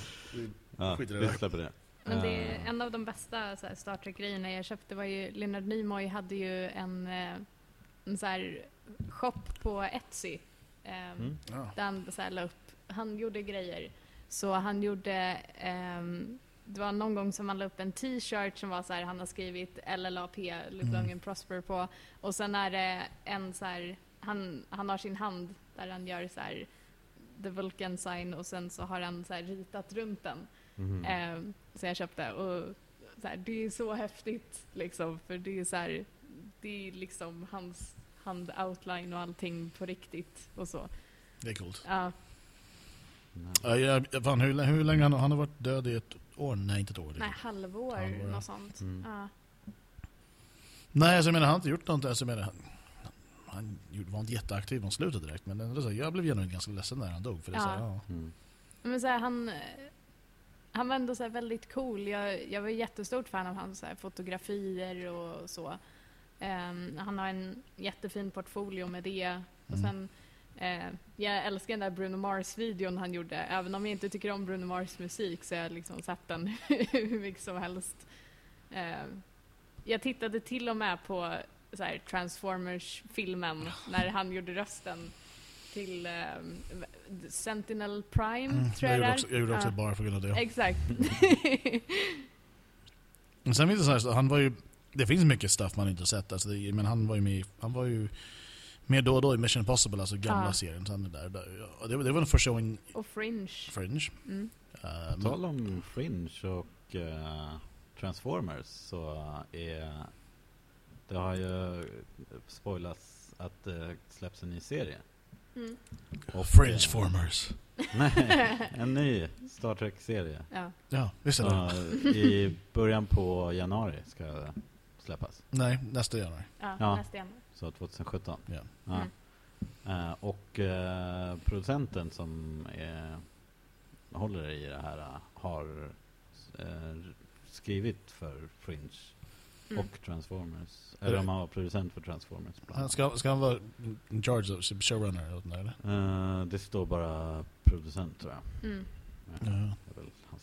Speaker 2: Ja,
Speaker 3: Skit i det
Speaker 2: vi släpper det.
Speaker 4: Men det är
Speaker 2: Ah.
Speaker 4: en av de bästa så här, Star Trek-grejerna jag köpte var ju, Leonard Nimoy hade ju en, eh, en så här shop på Etsy. ehm,
Speaker 2: Mm.
Speaker 3: Ja.
Speaker 4: där han så här la upp, han gjorde grejer. Så han gjorde, ehm, det var någon gång som han la upp en t-shirt som var så här, han har skrivit LLAP, Live
Speaker 3: Mm.
Speaker 4: Long and Prosper på. Och sen är det en så här, han, han har sin hand där han gör så här the Vulcan sign och sen så har han så här ritat runt den.
Speaker 2: Mhm.
Speaker 4: Ehm, så jag köpte och så här, det är så häftigt liksom för det är så här, det är liksom hans hand outline och allting på riktigt och så.
Speaker 3: Det är coolt.
Speaker 4: Ja.
Speaker 3: Ja, jag, fan, hur, hur länge han, han har varit död i ett år? Nej, inte ett år.
Speaker 4: nej, halvår,
Speaker 3: Halvår, ja.
Speaker 4: något sånt.
Speaker 2: Mm.
Speaker 4: Ja.
Speaker 3: Nej, alltså, jag menar, han har inte gjort något. Alltså, jag menar, han, han var inte jätteaktiv mot slutet direkt. Men så, här, jag blev genuint ganska ledsen när han dog. För det, är så här, ja.
Speaker 2: Mm.
Speaker 4: Men så här, han, han var ändå så här väldigt cool. Jag, jag var jättestort fan av hans så här, fotografier och så. Ehm, han har en jättefin portfolio med det. Och
Speaker 3: Mm.
Speaker 4: sen, eh, jag älskar den där Bruno Mars-videon han gjorde. Även om jag inte tycker om Bruno Mars musik så har jag liksom sett den hur mycket som helst. Ehm, jag tittade till och med på Transformers-filmen när han gjorde rösten till ehm, Sentinel Prime,
Speaker 3: Mm,
Speaker 4: tror
Speaker 3: jag
Speaker 4: jag,
Speaker 3: gjorde
Speaker 4: det är.
Speaker 3: också, jag gjorde också
Speaker 4: Ja.
Speaker 3: bara på grund av det.
Speaker 4: Exakt.
Speaker 3: Sen finns det så här, han var ju, det finns mycket stuff man inte sett. Alltså det, men han var ju med, han var ju med då och då i Mission Impossible, alltså gamla
Speaker 4: Ja.
Speaker 3: serien. Är där, där, ja, det, var- det var den första gången
Speaker 4: och Fringe.
Speaker 3: Fringe.
Speaker 4: Mm.
Speaker 3: Uh,
Speaker 2: tal om Fringe och eh, Transformers så är det har ju spoilats att det släpps en ny serie.
Speaker 4: Mm.
Speaker 2: Och,
Speaker 3: Fringe
Speaker 2: eh,
Speaker 3: Formers.
Speaker 2: Nej, en ny Star Trek-serie.
Speaker 4: Ja.
Speaker 3: Ja, visst är det.
Speaker 2: I början på januari ska det släppas.
Speaker 3: Nej, nästa januari.
Speaker 4: Ja,
Speaker 2: Ja.
Speaker 4: nästa igen.
Speaker 2: Så 2017.
Speaker 3: Ja.
Speaker 2: Ja.
Speaker 4: Mm.
Speaker 2: Eh, och eh, producenten som är, håller i det här eh, har skrivit för Fringe
Speaker 4: Mm.
Speaker 2: och Transformers. Eller om han var producent för Transformers. bland
Speaker 3: ska, ska han vara in charge of showrunner eller något?
Speaker 2: Eh, det står bara producent tror jag.
Speaker 4: Mm.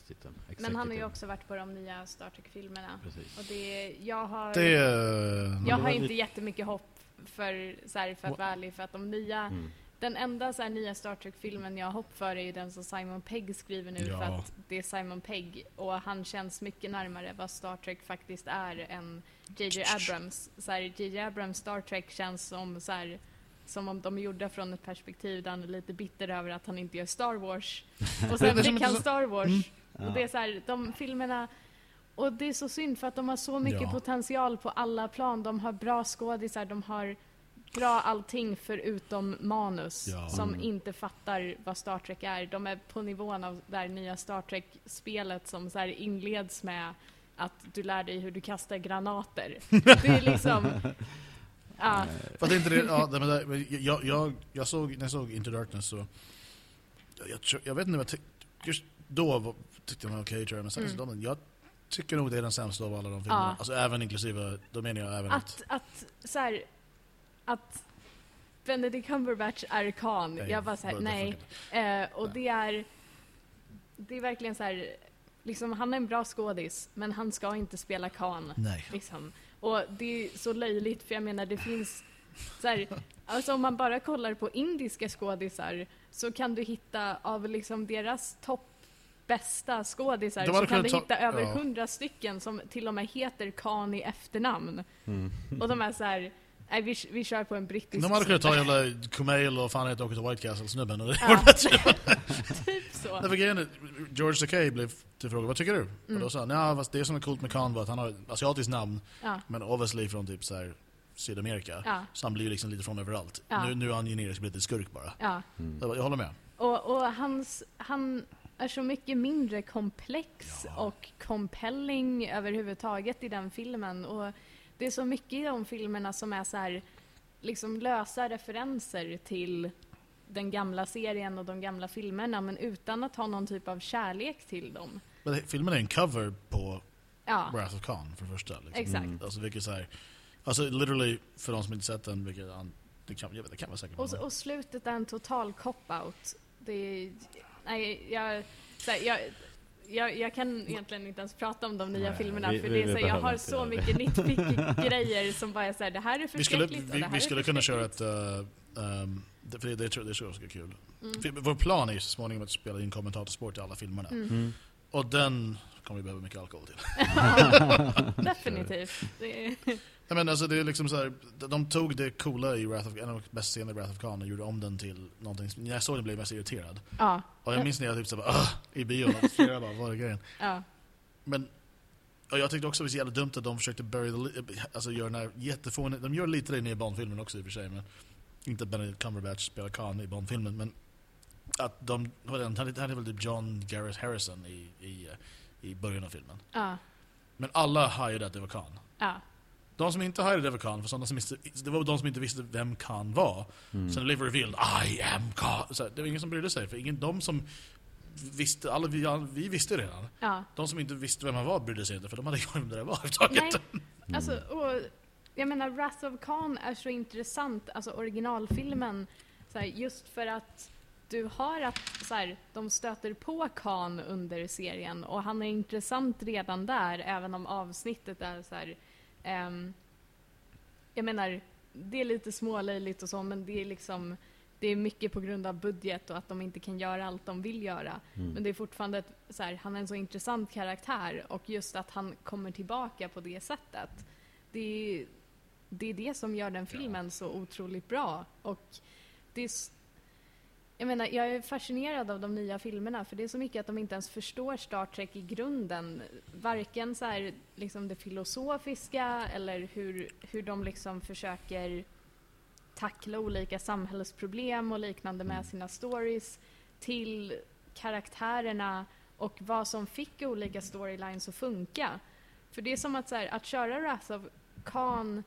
Speaker 2: Titel.
Speaker 4: Men han har ju också varit på de nya Star Trek-filmerna.
Speaker 2: Precis.
Speaker 4: Och det, jag har,
Speaker 3: Det...
Speaker 4: jag har inte
Speaker 2: lite-
Speaker 4: jättemycket hopp för, så här, för att vara ärlig, för att de nya,
Speaker 2: Mm.
Speaker 4: den enda så här, nya Star Trek-filmen jag har hopp för är ju den som Simon Pegg skriver nu
Speaker 3: Ja.
Speaker 4: för att det är Simon Pegg och han känns mycket närmare vad Star Trek faktiskt är än JJ Abrams. JJ Abrams Star Trek känns som så här, som om de är gjorda från ett perspektiv där han är lite bitter över att han inte gör Star Wars. Och sen fick han Star Wars.
Speaker 3: Mm.
Speaker 2: Ja.
Speaker 4: Och det är så här, de filmerna och det är så synd för att de har så mycket
Speaker 3: Ja.
Speaker 4: potential på alla plan. De har bra skådisar, de har bra allting förutom manus
Speaker 3: Ja.
Speaker 4: som
Speaker 2: Mm.
Speaker 4: inte fattar vad Star Trek är. De är på nivån av det här nya Star Trek-spelet som så här inleds med att du lär dig hur du kastar granater. Det är liksom... Ja,
Speaker 2: Eh,
Speaker 3: Fast det inte det, ja, men men jag, jag, jag såg, när jag såg Into Darkness så... Jag, jag, vet inte vad jag. Just då var, tyckte var okej tror jag, men sen
Speaker 4: Mm.
Speaker 3: jag tycker nog det är den sämsta av alla de filmerna.
Speaker 4: Ja.
Speaker 3: Alltså även inklusive, då menar jag även
Speaker 4: att, att så här, att Benedict Cumberbatch är Khan.
Speaker 3: Nej,
Speaker 4: Jag bara såhär, nej.
Speaker 3: funkar
Speaker 4: Eh, och
Speaker 3: Nej.
Speaker 4: det är, det är verkligen så här, liksom han är en bra skådis, men han ska inte spela Khan.
Speaker 3: Nej.
Speaker 4: Liksom. Och det är så löjligt, för jag menar det finns så här, alltså om man bara kollar på indiska skådisar så kan du hitta av liksom deras topp bästa skådisar så kan du
Speaker 3: ta-
Speaker 4: hitta över
Speaker 3: ja.
Speaker 4: hundra stycken som till och med heter Khan i efternamn.
Speaker 2: Mm.
Speaker 4: Och de är så här, nej vi, vi kör på en brittisk...
Speaker 3: De hade kunnat ta jävla Kumail och fan heter åka till White Castle-snubben. och det
Speaker 4: Ja. typ så.
Speaker 3: Därför grejen är, George Takei blev tillfrågad, vad tycker du? Och
Speaker 4: Mm.
Speaker 3: då sa han, ja fast det som är coolt med Khan var att han har ett asiatiskt namn,
Speaker 4: Ja,
Speaker 3: men obviously från typ så här Sydamerika.
Speaker 4: ja,
Speaker 3: Så han blir liksom lite från överallt.
Speaker 4: Ja.
Speaker 3: Nu, nu är han generisk lite skurk bara.
Speaker 4: ja.
Speaker 2: Mm.
Speaker 3: Jag, jag håller med.
Speaker 4: Och, och hans, han är så mycket mindre komplex
Speaker 3: Ja.
Speaker 4: och compelling överhuvudtaget i den filmen. Och det är så mycket i de filmerna som är så här, liksom lösa referenser till den gamla serien och de gamla filmerna men utan att ha någon typ av kärlek till dem.
Speaker 3: Men filmen är en cover på
Speaker 4: Ja,
Speaker 3: Wrath of Khan för det första. Liksom.
Speaker 4: exakt.
Speaker 2: Mm.
Speaker 3: Alltså vilket så här, alltså literally för de som inte sett den, vilket det kan, jag vet, det kan vara säkert
Speaker 4: Och, och slutet är en total cop-out. Det är... Nej, jag... Här, jag jag, jag kan egentligen inte ens prata om de nya
Speaker 2: Nej,
Speaker 4: filmerna
Speaker 2: vi-
Speaker 4: för det är så, jag har
Speaker 2: inte
Speaker 4: så mycket nitpicky-grejer som bara är såhär, det här är
Speaker 3: Vi skulle,
Speaker 4: förskräckligt och
Speaker 3: vi,
Speaker 4: det här
Speaker 3: vi skulle kunna köra
Speaker 4: förskräckligt.
Speaker 3: ett... Uh, um, det, för det, det, tror, det tror jag ska kul.
Speaker 4: Mm.
Speaker 3: Vår plan är ju så småningom att spela in kommentatorsport i alla filmerna.
Speaker 4: Mm.
Speaker 2: Mm.
Speaker 3: Och den kommer vi behöva mycket alkohol till.
Speaker 4: Definitivt.
Speaker 3: Nej, men alltså det är liksom så här, de- tog det coola i Wrath of, en av de bästa scenerna i Wrath of Khan och gjorde om den till någonting när jag såg den blev jag mest irriterad.
Speaker 4: ja,
Speaker 3: Och jag minns när jag typ så bara, i bion, och flera bara, vad är grejen?
Speaker 4: ja.
Speaker 3: Men och jag tyckte också det var så jävla dumt att de försökte bury the, alltså göra den här jättefåniga, de gör lite det i Bond-filmen också i och för sig, men inte Benedict Cumberbatch spelar Khan i Bond-filmen, men att de, hade- han hade väl typ John Garrett Harrison i, i, eh, i början av filmen.
Speaker 4: ja,
Speaker 3: Men alla hajade att det var Khan.
Speaker 4: ja.
Speaker 3: De som inte hajade det var Khan, för sådana som visste, det var de som inte visste vem Khan var.
Speaker 2: Mm.
Speaker 3: Sen blev det revealed, I am Khan. Så det var ingen som brydde sig, för ingen, de som visste, alla vi, alla, vi visste redan.
Speaker 4: ja.
Speaker 3: De som inte visste vem han var brydde sig inte, för de hade ingen aning om det där var överhuvudtaget.
Speaker 4: Nej, alltså, och, jag menar Wrath of Khan är så intressant, alltså originalfilmen, så här, just för att du har att så här, de stöter på Khan under serien och han är intressant redan där, även om avsnittet är så här, ehm, jag menar, det är lite smålöjligt och så, men det är liksom det är mycket på grund av budget och att de inte kan göra allt de vill göra.
Speaker 2: Mm.
Speaker 4: Men det är fortfarande, ett, så här, han är en så intressant karaktär och just att han kommer tillbaka på det sättet. Det är det, är det som gör den filmen så otroligt bra. Och det är, jag menar, jag är fascinerad av de nya filmerna för det är så mycket att de inte ens förstår Star Trek i grunden. Varken så här, liksom det filosofiska eller hur, hur de liksom försöker tackla olika samhällsproblem och liknande med sina stories till karaktärerna och vad som fick olika storylines att funka. För det är som att, så här, att köra Wrath of Khan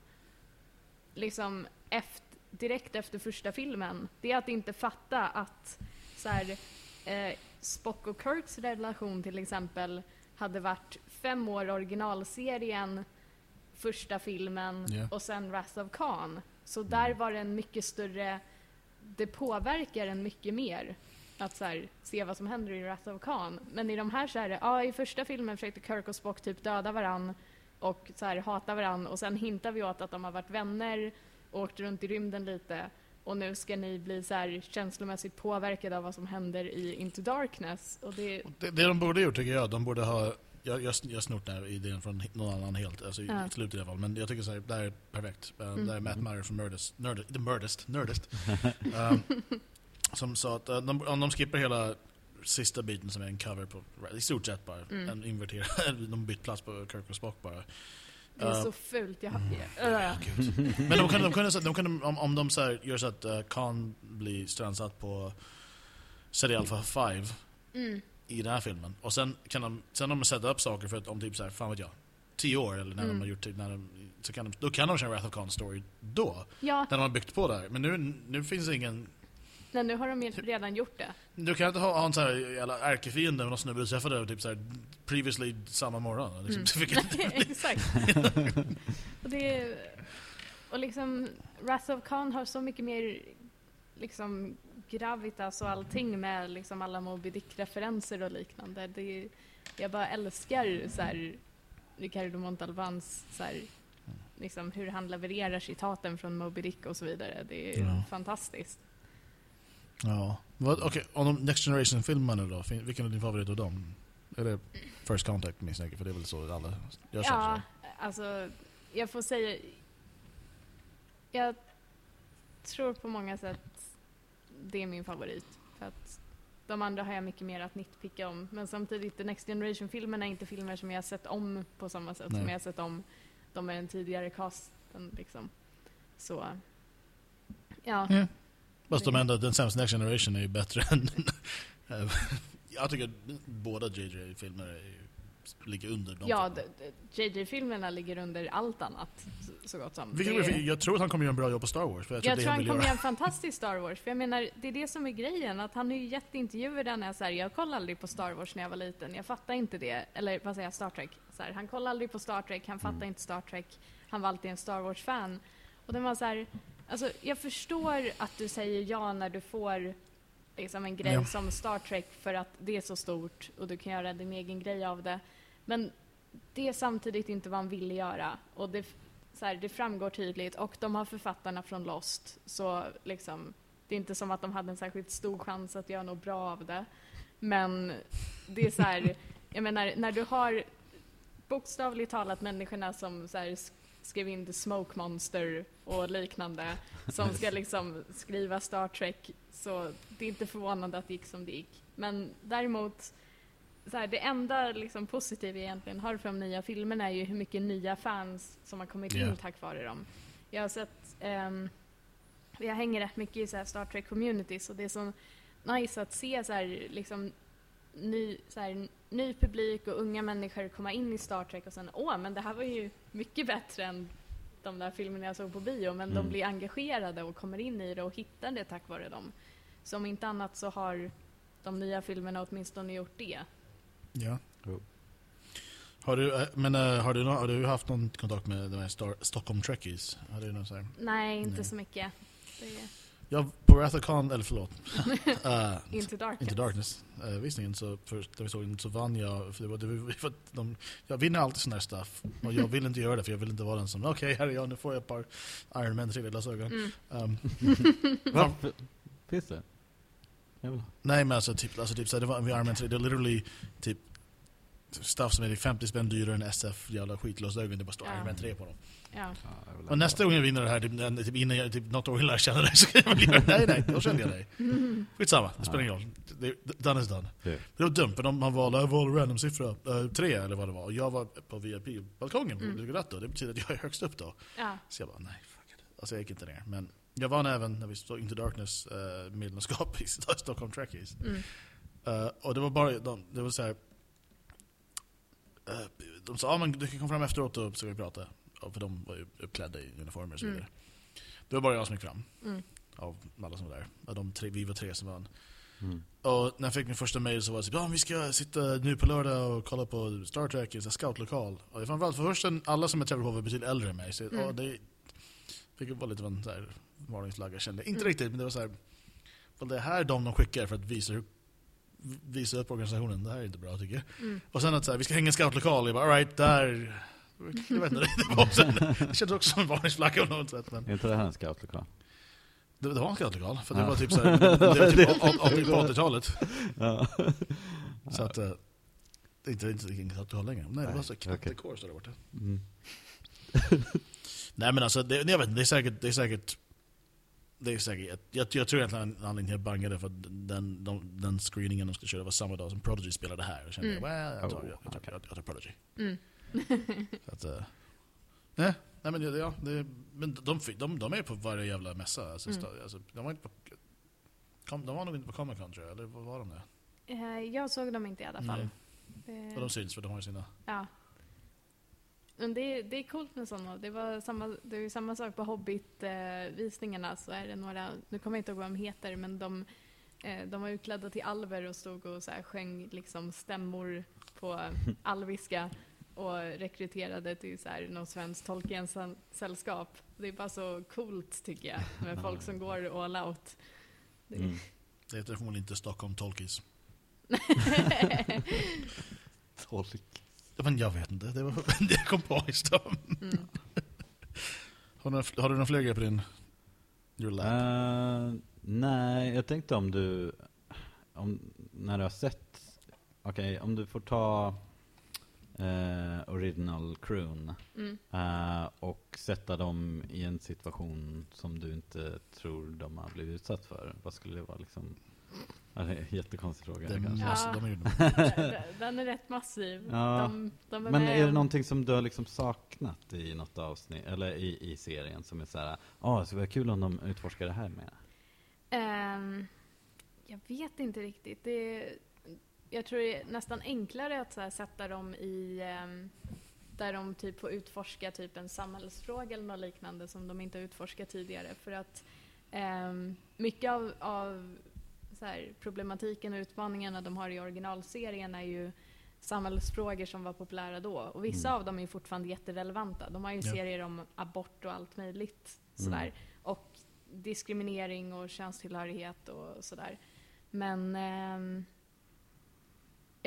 Speaker 4: liksom efter, direkt efter första filmen, det är att inte fatta att så här, eh, Spock och Kirks relation till exempel hade varit fem år originalserien, första filmen
Speaker 3: Ja.
Speaker 4: och sen Wrath of Khan. Så där var det en mycket större, det påverkar en mycket mer att så här, se vad som händer i Wrath of Khan. Men i de här så är det, ja i första filmen försökte Kirk och Spock typ döda varann och så här, hata varann och sen hintar vi åt att de har varit vänner och åkt runt i rymden lite och nu ska ni bli så här känslomässigt påverkade av vad som händer i Into Darkness. Och det,
Speaker 3: Det, det de borde gjort tycker jag, de borde ha jag, jag, jag har snott den här idén från någon annan helt, alltså i
Speaker 4: Ja.
Speaker 3: slutet i alla fall. Men jag tycker så här, det här är perfekt. Uh,
Speaker 4: Mm.
Speaker 3: Det är Matt Meyer från Nerdist, Nerdist, The Nerdist, Nerdist. um, som sa att uh, de, om de skippar hela sista biten som är en cover på, i stort sett bara,
Speaker 4: Mm.
Speaker 3: en inverterad, de bytt plats på Kirk och Spock bara.
Speaker 4: Det är
Speaker 3: Uh,
Speaker 4: så fult. Jag,
Speaker 3: Mm.
Speaker 4: jag.
Speaker 3: Men de kunde, de kunde, de kunde om, om de så här, gör så att uh, Khan blir strandsatt på Serie Alpha 5
Speaker 4: mm,
Speaker 3: i den här filmen. Och sen kan de, sen om de sätter upp saker för att om typ så här, fan vet jag, tio år eller när
Speaker 4: Mm.
Speaker 3: de har gjort typ, när de, så kan de, då kan de köra Wrath of Khan story då.
Speaker 4: ja,
Speaker 3: När de har byggt på det här. Men nu, nu finns det ingen,
Speaker 4: nej, nu har de redan gjort det.
Speaker 3: du kan inte ha, ha en så här jävla ärkefiende med någon snubbe du träffade typ så här, previously samma morgon. Liksom.
Speaker 4: Mm. Exakt. och det är, och liksom Wrath of Khan har så mycket mer liksom gravitas och allting med liksom alla Moby Dick-referenser och liknande. Det är, jag bara älskar så här, Ricardo Montalbans så här, liksom hur han levererar citaten från Moby Dick och så vidare. Det är
Speaker 3: Ja.
Speaker 4: fantastiskt.
Speaker 3: Ja. Okej, om de Next Generation-filmerna då, vilken är din favorit av dem? Är det First Contact misstänker för det är väl så alla så?
Speaker 4: Ja, alltså jag får säga... Jag tror på många sätt det är min favorit. För att de andra har jag mycket mer att nitpicka om. Men samtidigt, The Next Generation-filmerna är inte filmer som jag har sett om på samma sätt
Speaker 3: Nej.
Speaker 4: som jag har sett om de med den tidigare casten. Liksom. Så, ja.
Speaker 3: Ja. Fast de enda, den sämsta Next Generation är ju bättre än... jag tycker båda JJ-filmer är ju- ligger under de
Speaker 4: Ja, JJ-filmerna ligger under allt annat, så- gott som. Det-
Speaker 3: Jag tror att han kommer göra en bra jobb på Star Wars. För jag tror
Speaker 4: Jag tror han
Speaker 3: vill
Speaker 4: kommer
Speaker 3: göra.
Speaker 4: göra en fantastisk Star Wars. För jag menar, det är det som är grejen. Att han har ju gett intervjuer där när jag säger jag kollade aldrig på Star Wars när jag var liten. Jag fattar inte det. Eller vad säger jag, Star Trek. Så här, han kollade aldrig på Star Trek, han fattar
Speaker 2: Mm.
Speaker 4: inte Star Trek. Han var alltid en Star Wars-fan. Och den var så här, alltså jag förstår att du säger ja när du får liksom en grej
Speaker 3: Ja.
Speaker 4: som Star Trek för att det är så stort och du kan göra din egen grej av det. Men det är samtidigt inte vad han ville göra. Och det, så här, det framgår tydligt. Och de har författarna från Lost. Så liksom, det är inte som att de hade en särskilt stor chans att göra något bra av det. Men det är så här, jag menar, när du har bokstavligt talat människorna som så här, skrev in The Smoke Monster och liknande, som ska liksom skriva Star Trek, så det är inte förvånande att det gick som det gick. Men däremot, så här, det enda liksom positiva jag egentligen har för de nya filmerna är ju hur mycket nya fans som har kommit in tack vare dem. Jag har sett, ehm, jag hänger rätt mycket i så Star Trek communities och det är så nice att se så här, liksom, ny, så här, ny publik och unga människor komma in i Star Trek och sen åh, men det här var ju mycket bättre än de där filmerna jag såg på bio, men de
Speaker 2: Mm.
Speaker 4: blir engagerade och kommer in i det och hittar det tack vare dem. Så om inte annat så har de nya filmerna åtminstone gjort det.
Speaker 3: Ja. Har du, eh, men eh, har du, har du haft någon kontakt med de här Star, Stockholm Trekkies? Har du någon så här?
Speaker 4: Nej, inte
Speaker 3: Nej.
Speaker 4: så mycket. Det är
Speaker 3: Ja, på Wrath of Khan, eller förlåt. Eh,
Speaker 4: Into Darkness.
Speaker 3: Into Darkness eh, visningen så först när vi såg den så vann jag för det var, det var, för de, jag vinner alltid sån här stuff och jag vill inte göra det för jag vill inte vara den som okej här är jag nu får jag ett par Iron Man 3 glasögon.
Speaker 4: Mm.
Speaker 3: Um,
Speaker 2: Varför? Finns det?
Speaker 3: Nej men alltså typ, alltså, typ så här, det var Iron Man 3 det är literally typ stuff som är 50 spänn dyrare än SF jävla skitglasögon det bara står
Speaker 4: Ja.
Speaker 3: Iron Man 3 på dem.
Speaker 4: Ja.
Speaker 3: Och nästa gång jag vinner det här, typ, typ innan jag, typ, något år jag känner dig så kan jag göra Nej nej, då känner jag dig. Skitsamma, det spelar ingen roll. Det- Done is done.
Speaker 2: Det.
Speaker 3: Men det var dumt, för de, man valde, jag valde random siffra, eh, tre eller vad det var. Och jag var på VIP-balkongen
Speaker 4: Mm.
Speaker 3: Lugaratto. Det betyder att jag är högst upp då.
Speaker 4: Ja.
Speaker 3: Så jag bara, nej, fuck it. Alltså jag gick inte ner. Men jag vann även när vi stod Into Darkness eh, medlemskap i Stockholm Trekkies.
Speaker 4: Mm.
Speaker 3: Eh, och det var bara, de, det var så här. eh, de sa, ah, men du kan komma fram efteråt och så ska vi prata. För de var ju uppklädda i uniformer och så
Speaker 4: Mm.
Speaker 3: vidare. Det var bara jag som gick fram.
Speaker 4: Mm.
Speaker 3: Av alla som var där. Av de tre, vi var tre som vann.
Speaker 2: Mm.
Speaker 3: Och när jag fick min första mail så var det så ja, vi ska sitta nu på lördag och kolla på Star Trek i en scoutlokal. Och framförallt för första, alla som jag träffade på var betydligt äldre än mig. Så
Speaker 4: Mm.
Speaker 3: det fick vara lite av en varningsflagga kände jag. Inte
Speaker 4: Mm.
Speaker 3: riktigt, men det var så här. Well, det är här de de skickar för att visa, hur, visa upp organisationen. Det här är inte bra tycker jag.
Speaker 4: Mm.
Speaker 3: Och sen att så här, vi ska hänga i en scoutlokal. Jag bara, alright, där... Jag vet inte, det, var också, det kändes också som en varningsflagga på något sätt. Men
Speaker 2: Är inte det här en scoutlokal?
Speaker 3: det, det var en scoutlokal, för det
Speaker 2: Ja.
Speaker 3: var typ så här, det var typ på- på- på 80-talet.
Speaker 2: Ja.
Speaker 3: Så att... eh, Det är inte, inte ingen scoutlokal längre. Nej, det var så knattekår står där borta.
Speaker 2: Mm.
Speaker 3: Nej men alltså, det, jag vet inte, det är säkert... Det är säkert det är säkert, jag, jag tror egentligen anledningen till att jag bangade för att den, de, den screeningen de skulle köra var samma dag som Prodigy spelade här. Och kände
Speaker 4: Mm.
Speaker 3: jag, well, jag, tar,
Speaker 2: Oh,
Speaker 3: jag, jag, tar, jag, jag tar Prodigy.
Speaker 4: Mm.
Speaker 3: Att, eh, nej, nej men, ja, det, men de, de, de är på varje jävla mässa. Alltså,
Speaker 4: Mm.
Speaker 3: alltså, de, var inte på, kom, de var nog inte på Comic Con tror jag, eller vad var de där?
Speaker 4: Eh, Jag såg dem inte i alla fall.
Speaker 3: Nej.
Speaker 4: Eh,
Speaker 3: Och de syns för de har sina...
Speaker 4: Ja. Men det, är- det är coolt med sådana. Det var samma, det är ju samma sak på Hobbit-visningarna. så är det några, nu kommer jag inte ihåg vad de heter, men de, eh, de var utklädda till alver och stod och så här sjöng liksom stämmor på alviska och rekryterade till så här någon svensk Tolkien-sällskap. Det är bara så coolt tycker jag, med folk som går all out. Det,
Speaker 2: Mm.
Speaker 3: Det heter förmodligen inte Stockholm Tolkies.
Speaker 2: Tolk.
Speaker 3: Ja, Men jag vet inte, det var det jag kom på just då.
Speaker 4: mm.
Speaker 3: Har du, några- har du några fler grejer på din... Your lap?
Speaker 2: Eh, nej, jag tänkte om du, om, när du har sett, okej, om du får ta eh, original crewn
Speaker 4: Mm.
Speaker 2: eh, och sätta dem i en situation som du inte tror de har blivit utsatt för. Vad skulle det vara liksom? Ja, det är en jättekonstig fråga
Speaker 3: det är
Speaker 2: kanske.
Speaker 3: mass,
Speaker 4: Ja.
Speaker 3: de.
Speaker 4: Den är rätt massiv.
Speaker 2: Ja.
Speaker 4: De, de är
Speaker 2: Men
Speaker 4: med
Speaker 2: är det någonting som du har liksom saknat i något avsnitt, eller i, i serien som är såhär, ja, det skulle vara kul om de utforskar det här med?
Speaker 4: Ehm, jag vet inte riktigt. Det, jag tror det är nästan enklare att här, sätta dem i ehm, där de typ får utforska typ en samhällsfråga eller något liknande som de inte utforskat tidigare. För att ehm, mycket av, av här, problematiken och utmaningarna de har i originalserien är ju samhällsfrågor som var populära då. Och vissa
Speaker 2: Mm.
Speaker 4: av dem är fortfarande jätterelevanta. De har ju
Speaker 3: Ja.
Speaker 4: serier om abort och allt möjligt sådär.
Speaker 2: Mm.
Speaker 4: Och diskriminering och könstillhörighet och sådär. Men ehm,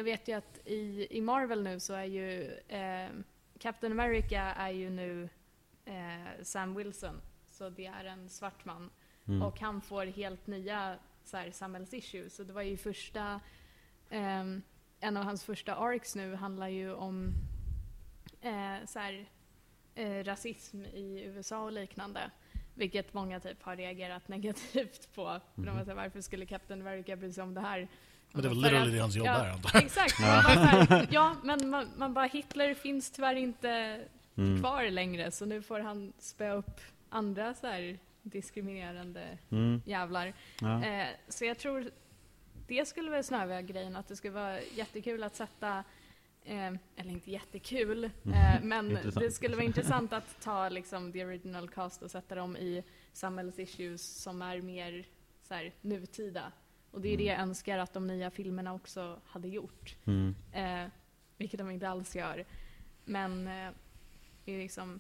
Speaker 4: jag vet ju att i, i Marvel nu så är ju ehm, Captain America är ju nu eh, Sam Wilson. Så det är en svart man.
Speaker 2: Mm.
Speaker 4: Och han får helt nya så här, samhällsissues. Så det var ju första, ehm, en av hans första arcs nu handlar ju om eh, så här, eh, rasism i USA och liknande. Vilket många typ har reagerat negativt på. För de var
Speaker 2: Mhm.
Speaker 4: så här, varför skulle Captain America bry sig om det här?
Speaker 3: Men det var literally
Speaker 4: att-
Speaker 3: det hans jobb
Speaker 4: ja,
Speaker 3: är antar jag.
Speaker 4: Exakt. Här, ja, men man, man bara Hitler finns tyvärr inte
Speaker 2: Mm.
Speaker 4: kvar längre så nu får han spöa upp andra så här diskriminerande
Speaker 2: Mm.
Speaker 4: jävlar.
Speaker 2: Ja.
Speaker 4: Eh, så jag tror det skulle väl snarare vara grejen att det skulle vara jättekul att sätta Eh, eller inte jättekul, eh, men det skulle vara intressant att ta liksom the original cast och sätta dem i samhällsissues som är mer så här, nutida. Och det är det jag önskar att de nya filmerna också hade gjort.
Speaker 2: Mm.
Speaker 4: Eh, vilket de inte alls gör. Men eh, det är liksom...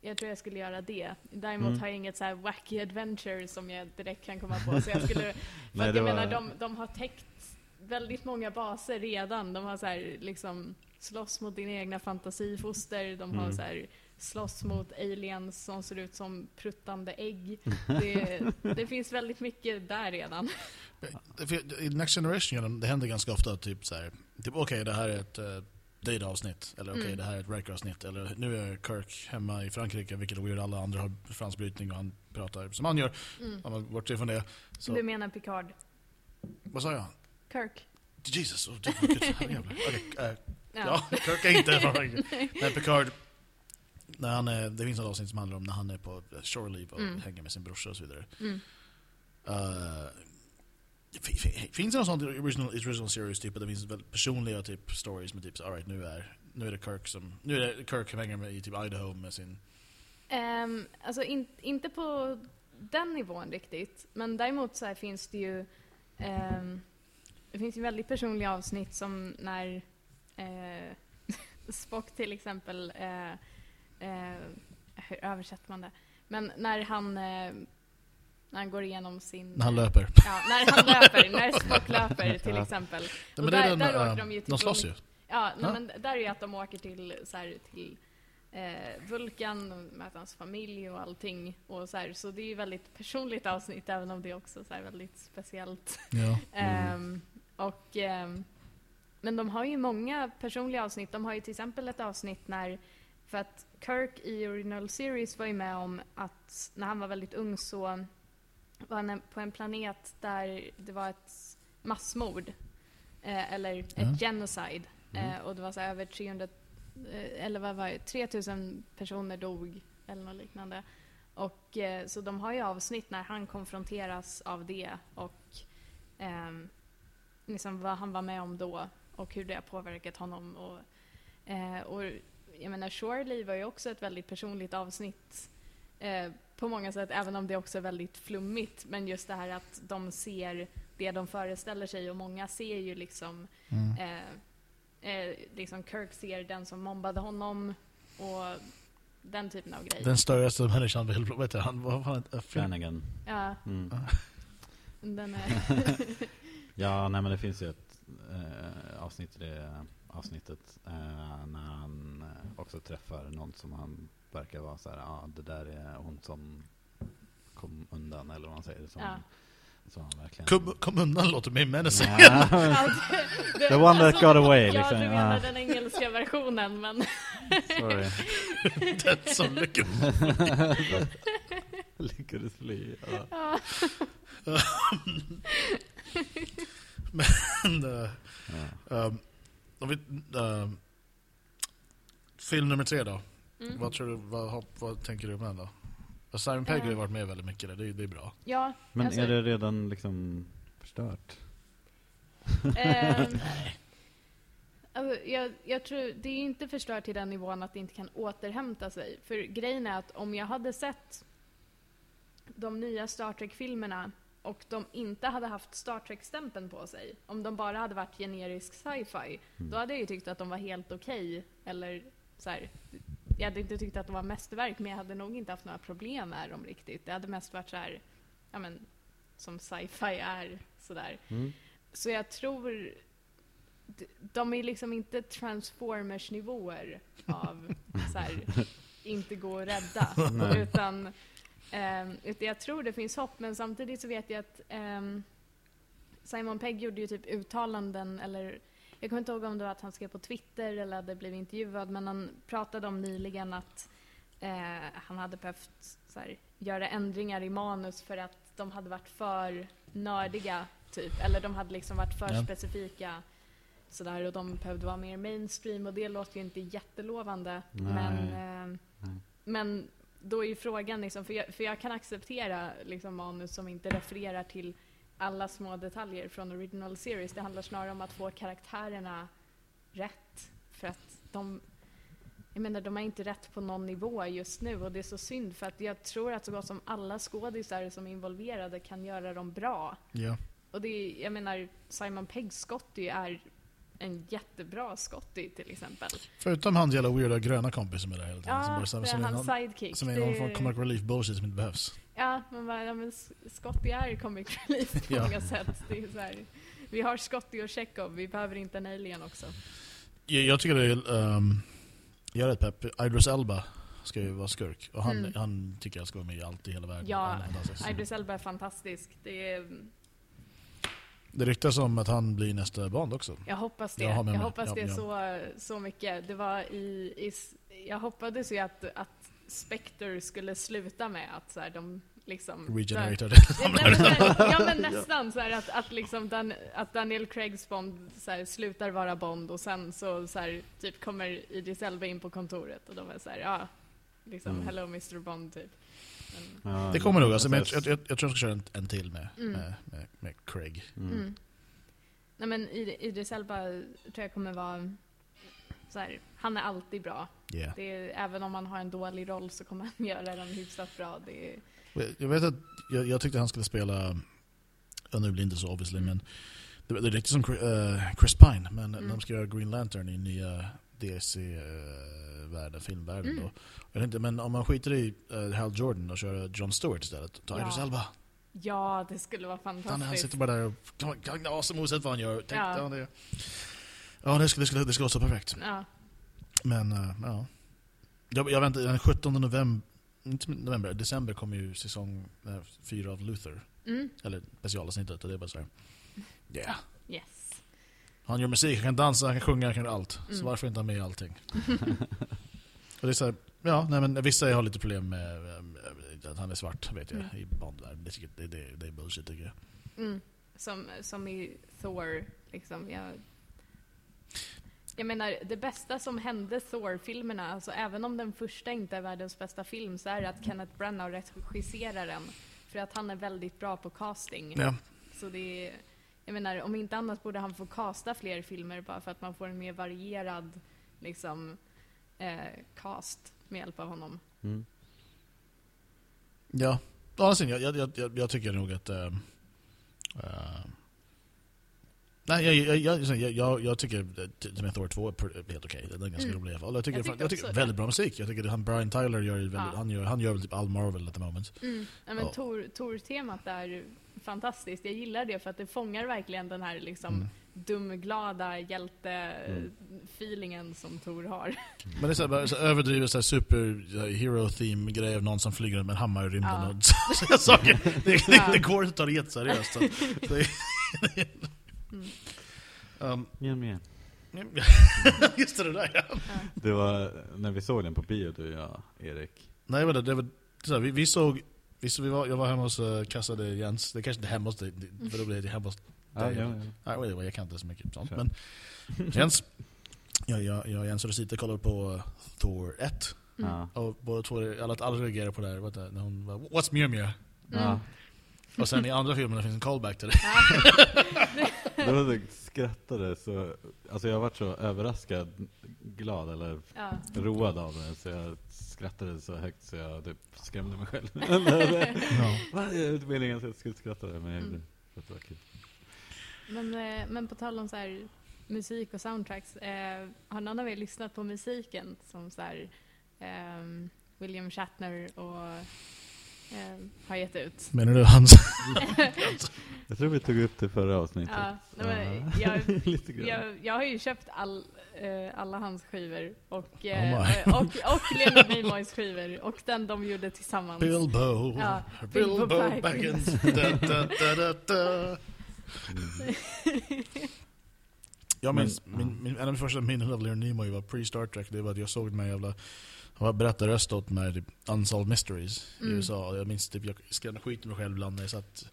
Speaker 4: Jag tror jag skulle göra det. Däremot
Speaker 2: Mm.
Speaker 4: har jag inget så här wacky adventure som jag direkt kan komma på. Så jag skulle... För
Speaker 2: Nej,
Speaker 4: att jag
Speaker 2: var-
Speaker 4: menar, de, de har täckt väldigt många baser redan. De har så här, liksom slåss mot dina egna fantasifoster. De har
Speaker 2: Mm.
Speaker 4: så här, slåss mot aliens som ser ut som pruttande ägg. Det, det finns väldigt mycket där redan.
Speaker 3: I Next Generation det händer ganska ofta typ så här, typ okej det här är ett uh, Data-avsnitt, eller okej
Speaker 4: Mm.
Speaker 3: det här är ett Riker-avsnitt, eller nu är Kirk hemma i Frankrike, vilket är weird, alla andra har fransk brytning och han pratar som han gör,
Speaker 4: Mm.
Speaker 3: om man bortser från det. Så,
Speaker 4: Du menar Picard?
Speaker 3: vad sa jag?
Speaker 4: Kirk?
Speaker 3: Jesus, oh, gud. Okej, eh,
Speaker 4: Ja.
Speaker 3: ja, Kirk är inte från Frankrike. Men Picard, när han är, det finns ett avsnitt som handlar om när han är på shore leave och
Speaker 4: Mm.
Speaker 3: hänger med sin brorsa och så vidare.
Speaker 4: Mm.
Speaker 3: Uh, fi- fi- finns det någon sån original, original series typ, där det finns väldigt personliga typ stories med typ så, all right, nu är nu är det Kirk som nu är det Kirk som hänger med i typ Idaho med sin
Speaker 4: Ehm, alltså in, inte på den nivån riktigt. Men däremot så finns det ju ehm, det finns ju väldigt personliga avsnitt som när eh, Spock till exempel eh, hur översätter man det? Men när han eh, när han går igenom sin...
Speaker 3: när han löper.
Speaker 4: Ja, när han löper, när Spock löper till exempel.
Speaker 3: Ja,
Speaker 4: Och där-
Speaker 3: den,
Speaker 4: där
Speaker 3: eh,
Speaker 4: åker de ju till
Speaker 3: de slåss ju.
Speaker 4: Ja, nej, men där är ju att de åker till, så här, till eh, Vulkan möter hans familj och allting. Och så, här, så det är ju väldigt personligt avsnitt även om det är också så här, väldigt speciellt.
Speaker 3: Ja.
Speaker 4: Ehm, och, ehm, men de har ju många personliga avsnitt. De har ju till exempel ett avsnitt när, för att Kirk i Original Series var ju med om att när han var väldigt ung så var han på en planet där det var ett massmord. Eh, eller ett
Speaker 3: Ja.
Speaker 4: genocide.
Speaker 2: Mm.
Speaker 4: Eh, och det var så över 300, eh, eller vad var det, 3000 personer dog eller något liknande. Och eh, så de har ju avsnitt när han konfronteras av det och ehm, liksom vad han var med om då och hur det har påverkat honom. Och, och jag menar, Shorely var ju också ett väldigt personligt avsnitt eh, på många sätt, även om det också är väldigt flummigt. Men just det här att de ser det de föreställer sig och många ser ju liksom
Speaker 3: Mm.
Speaker 4: eh, eh, liksom Kirk ser den som mobbade honom och den typen av grejer.
Speaker 3: Den största människan vill, vad heter han? Vad var det?
Speaker 2: Flanagan.
Speaker 4: Ja,
Speaker 2: Mm.
Speaker 4: den är...
Speaker 2: Ja, nej men det finns ju ett eh, avsnitt i det avsnittet eh, när han också träffar någon som han verkar vara så här, ja ah, det där är hon som kom undan eller vad man säger. Som,
Speaker 4: Ja.
Speaker 2: som han verkligen...
Speaker 3: Kom, kom undan låter mig menacing.
Speaker 2: Ja, The one that got away,
Speaker 4: Ja,
Speaker 2: liksom.
Speaker 4: du menar
Speaker 2: Ja.
Speaker 4: den engelska versionen, men...
Speaker 2: sorry.
Speaker 3: That's so lycka.
Speaker 2: Lyckades fly. Ja.
Speaker 4: Ja.
Speaker 3: Men, eh,
Speaker 2: Ja.
Speaker 3: um, om vi, um, film nummer tre då.
Speaker 4: Mm.
Speaker 3: Vad, tror du, vad, vad tänker du om den då? Och Simon Pegg har ju varit med väldigt mycket där, det, är- det är bra.
Speaker 4: Ja,
Speaker 2: Men
Speaker 4: alltså,
Speaker 2: är det redan liksom förstört?
Speaker 4: alltså, jag, jag tror, det är inte förstört till den nivån att det inte kan återhämta sig. För grejen är att om jag hade sett de nya Star Trek-filmerna och de inte hade haft Star Trek-stämpeln på sig, om de bara hade varit generisk sci-fi,
Speaker 2: Mm.
Speaker 4: då hade jag ju tyckt att de var helt okej. Eller så här, jag hade inte tyckt att de var mästerverk, men jag hade nog inte haft några problem med dem riktigt. Det hade mest varit så här, ja men, som sci-fi är. Sådär.
Speaker 2: Mm.
Speaker 4: Så jag tror... De är liksom inte Transformers-nivåer av så här, inte gå att rädda.
Speaker 2: Nej.
Speaker 4: utan, utan jag tror det finns hopp, men samtidigt så vet jag att ehm, Simon Pegg gjorde ju typ uttalanden, eller jag kommer inte ihåg om det var att han skrev på Twitter eller hade blivit intervjuad, men han pratade om nyligen att eh, han hade behövt här, göra ändringar i manus för att de hade varit för nördiga, typ. Eller de hade liksom varit för
Speaker 3: Ja.
Speaker 4: specifika sådär och de behövde vara mer mainstream och det låter ju inte jättelovande.
Speaker 2: Nej.
Speaker 4: Men, eh, men då är ju frågan, liksom, för, jag, för jag kan acceptera liksom, manus som inte refererar till alla små detaljer från original series. Det handlar snarare om att få karaktärerna rätt. För att de, jag menar, de är inte rätt på någon nivå just nu och det är så synd för att jag tror att så gott som alla skådisar som är involverade kan göra dem bra.
Speaker 3: Ja.
Speaker 4: Och det är, jag menar, Simon Pegg Scotty är en jättebra Scotty till exempel.
Speaker 3: Förutom hans jävla weirda gröna kompis som är där hela tiden. som,
Speaker 4: Ja,
Speaker 3: bara, som,
Speaker 4: är
Speaker 3: som, är
Speaker 4: hans
Speaker 3: någon,
Speaker 4: sidekick.
Speaker 3: som är någon form av comic relief bullshit som inte behövs.
Speaker 4: Ja, man bara, ja men Scotty är comic relief på
Speaker 3: Ja.
Speaker 4: många sätt. Det är så här, vi har Scotty och Chekhov, vi behöver inte en alien också.
Speaker 3: Jag, jag tycker det är... Um, jag är rätt pepp. Idris Elba ska ju vara skurk. Och han,
Speaker 4: Mm.
Speaker 3: han tycker jag ska vara med i allt i hela världen.
Speaker 4: Ja. Idris Elba är fantastisk. Det är,
Speaker 3: Det ryktas om att han blir nästa Bond också.
Speaker 4: jag hoppas det.
Speaker 3: Jag
Speaker 4: Jag hoppas det
Speaker 3: ja.
Speaker 4: Så, så mycket. Det var i, i, jag hoppades ju att, att Spectre skulle sluta med att så här, de liksom...
Speaker 3: Regenerated.
Speaker 4: Ja, nej, men, så här, ja men nästan så här att, att, liksom Dan, att Daniel Craigs Bond så här, slutar vara Bond och sen så, så här, typ kommer Idris Elba in på kontoret och de är så här, ja, liksom
Speaker 2: Mm.
Speaker 4: hello Mr Bond typ.
Speaker 2: Ja,
Speaker 3: Det kommer nog. Alltså, men jag,
Speaker 2: jag-
Speaker 3: jag, tror jag ska köra en, en till med,
Speaker 4: Mm.
Speaker 3: med, med, med Craig.
Speaker 2: Mm.
Speaker 4: mm. Nej men Id- Idris Elba tror jag kommer vara så här, han är alltid bra.
Speaker 3: Yeah.
Speaker 4: Det är, även om han har en dålig roll så kommer han göra den hyfsat bra. Det är,
Speaker 3: Jag vet att jag, jag tyckte han skulle spela, ja, nu blir det inte så obviously, men det, det är riktigt som eh, Chris Pine, men
Speaker 4: Mm.
Speaker 3: de ska göra Green Lantern i nya DC-världen, filmvärlden
Speaker 4: Mm.
Speaker 3: då. Jag inte, men om man skiter i uh, Hal Jordan och kör John Stewart istället, ta
Speaker 4: Ja.
Speaker 3: Idris Elba.
Speaker 4: ja, det skulle vara
Speaker 3: Han, han
Speaker 4: fantastiskt.
Speaker 3: sitter bara där och kan asem oavsett vad han gör. Tänk,
Speaker 4: Ja.
Speaker 3: det, ja, det skulle, det skulle, det skulle vara så perfekt.
Speaker 4: Ja,
Speaker 3: Men, eh, ja. Jag, jag väntar, den 17 november, inte november, december kommer ju säsong 4 av Luther.
Speaker 4: mm.
Speaker 3: Eller specialavsnittet och det är bara så här. Yeah.
Speaker 4: yes.
Speaker 3: Han gör musik, han kan dansa, han kan sjunga, han kan göra allt. Så
Speaker 4: Mm.
Speaker 3: varför inte ha med i allting? och det är så här, ja, nej men vissa har lite problem med eh, att han är svart, vet jag,
Speaker 4: Mm.
Speaker 3: i tycker- det, det, det är bullshit tycker jag.
Speaker 4: Mm. Som, som i Thor, liksom. Jag, jag menar, det bästa som hände Thor-filmerna, alltså även om den första inte är världens bästa film, så är det att Kenneth Branagh regisserar den. För att han är väldigt bra på casting.
Speaker 3: Ja.
Speaker 4: Så det är, jag menar, om inte annat borde han få casta fler filmer bara för att man får en mer varierad liksom, eh, cast med hjälp av honom.
Speaker 2: Mm.
Speaker 3: Ja, å andra sidan, jag, jag, jag, jag tycker nog att... eh, eh, nej, jag, jag, jag, jag, tycker att till med Thor 2 är helt okej. Den är ganska
Speaker 4: Mm.
Speaker 3: rolig i alla fall. Jag tycker,
Speaker 4: Jag
Speaker 3: tycker väldigt
Speaker 4: det.
Speaker 3: bra musik. Jag tycker att han, Brian Tyler gör, väldigt, han, gör, han gör typ all Marvel at the moment.
Speaker 4: Mm. Men Tor-temat är fantastiskt. Jag gillar det för att det fångar verkligen den här liksom,
Speaker 3: Mm.
Speaker 4: dumglada hjälte-feelingen som Tor har.
Speaker 3: Men det är så här, så överdrivet så här super så här, hero theme grej av någon som flyger runt med en hammare i rymden
Speaker 4: Ja.
Speaker 3: och sådana saker. Det, det,
Speaker 4: Ja.
Speaker 3: det går inte att ta det jätteseriöst. Så, så det,
Speaker 4: Mm.
Speaker 3: Um,
Speaker 2: Igen, igen.
Speaker 3: just det, det där ja.
Speaker 4: Ja.
Speaker 2: Det var när vi såg den på bio du och jag, Erik.
Speaker 3: Nej, men det, det var så här, vi, vi såg, vi, så vi var, jag var hemma hos uh, kassade Jens, det kanske inte är hemma hos dig, det- för då blir det hemma hos
Speaker 2: Ja,
Speaker 3: dig.
Speaker 2: ja, ja.
Speaker 3: Wait, wait, jag kan inte så mycket sånt. Men Jens, jag, jag, jag och Jens och Rosita kollade på uh, Thor 1.
Speaker 4: Mm.
Speaker 2: Ja.
Speaker 3: Och båda två, alla, alla reagerade på det här, vad det, när hon bara, What's Mew Mew?
Speaker 2: Ja.
Speaker 3: Och sen i andra filmerna finns en callback till det.
Speaker 2: Det var så skrattade så, alltså jag varit så överraskad, glad eller
Speaker 4: Ja.
Speaker 2: road av det så jag skrattade så högt så jag typ skrämde mig själv.
Speaker 3: Ja.
Speaker 2: Det är inte meningen att jag skulle skratta men jag gjorde
Speaker 4: Mm.
Speaker 2: det. var kul.
Speaker 4: Men, eh, men på tal om så här, musik och soundtracks, eh, har någon av er lyssnat på musiken som så här, ehm, William Shatner och eh, har gett ut.
Speaker 3: Menar du hans?
Speaker 2: Jag tror vi tog upp det förra avsnittet.
Speaker 4: Ja, nej, men
Speaker 2: Ja.
Speaker 4: jag, jag, jag har ju köpt all, eh, alla hans skivor och,
Speaker 3: Oh
Speaker 4: eh, och, och Leonard Nimoys skivor och den de gjorde tillsammans.
Speaker 3: Bilbo.
Speaker 4: Ja,
Speaker 3: Bilbo
Speaker 4: Bilbo
Speaker 3: Baggins. da, da, da, da, da.
Speaker 2: Mm.
Speaker 3: Jag minns,
Speaker 2: Men-
Speaker 3: min, min, en av mina första minnen av Leonard Nimoy var pre-Star Trek. Det var att jag såg den här jävla... Han var berättarröst åt mig typ Unsolved Mysteries i
Speaker 4: Mm.
Speaker 3: USA. Jag minns typ, jag skrämde skit med mig själv ibland när jag satt...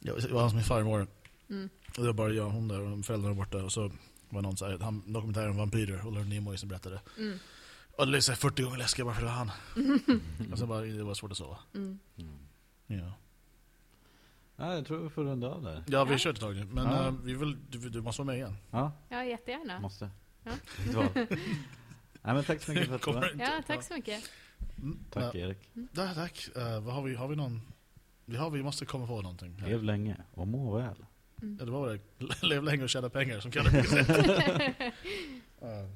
Speaker 3: Jag, det var hans min farmor.
Speaker 4: Mm.
Speaker 3: Och det var bara jag och hon där och föräldrarna var borta. Och så var någon så här, han, dokumentär om vampyrer och Leonard Nimoy som berättade.
Speaker 4: Mm.
Speaker 3: Och det blev så här 40 gånger läskigare bara för det var han. Och sen bara, det var svårt att sova.
Speaker 4: Mm.
Speaker 2: Mm.
Speaker 3: Ja,
Speaker 2: Ja, jag tror vi får runda av där.
Speaker 3: ja vi har
Speaker 4: Ja.
Speaker 3: kört ett tag nu. Men
Speaker 2: Ja.
Speaker 3: eh, vi vill, du, du måste vara med igen.
Speaker 2: Ja,
Speaker 4: Ja, jättegärna.
Speaker 2: måste.
Speaker 4: Ja.
Speaker 2: Nej, men tack så mycket för att du var med.
Speaker 3: inte-
Speaker 4: Ja, tack så mycket.
Speaker 3: Mm,
Speaker 2: Tack
Speaker 3: ja,
Speaker 2: Erik.
Speaker 3: ja, tack. Eh, vad har vi? Har vi någon? Vi, har, vi måste komma på någonting. här.
Speaker 2: Lev länge och må väl.
Speaker 3: Ja, det var det. Lev länge och tjäna pengar som kallar det. Eh.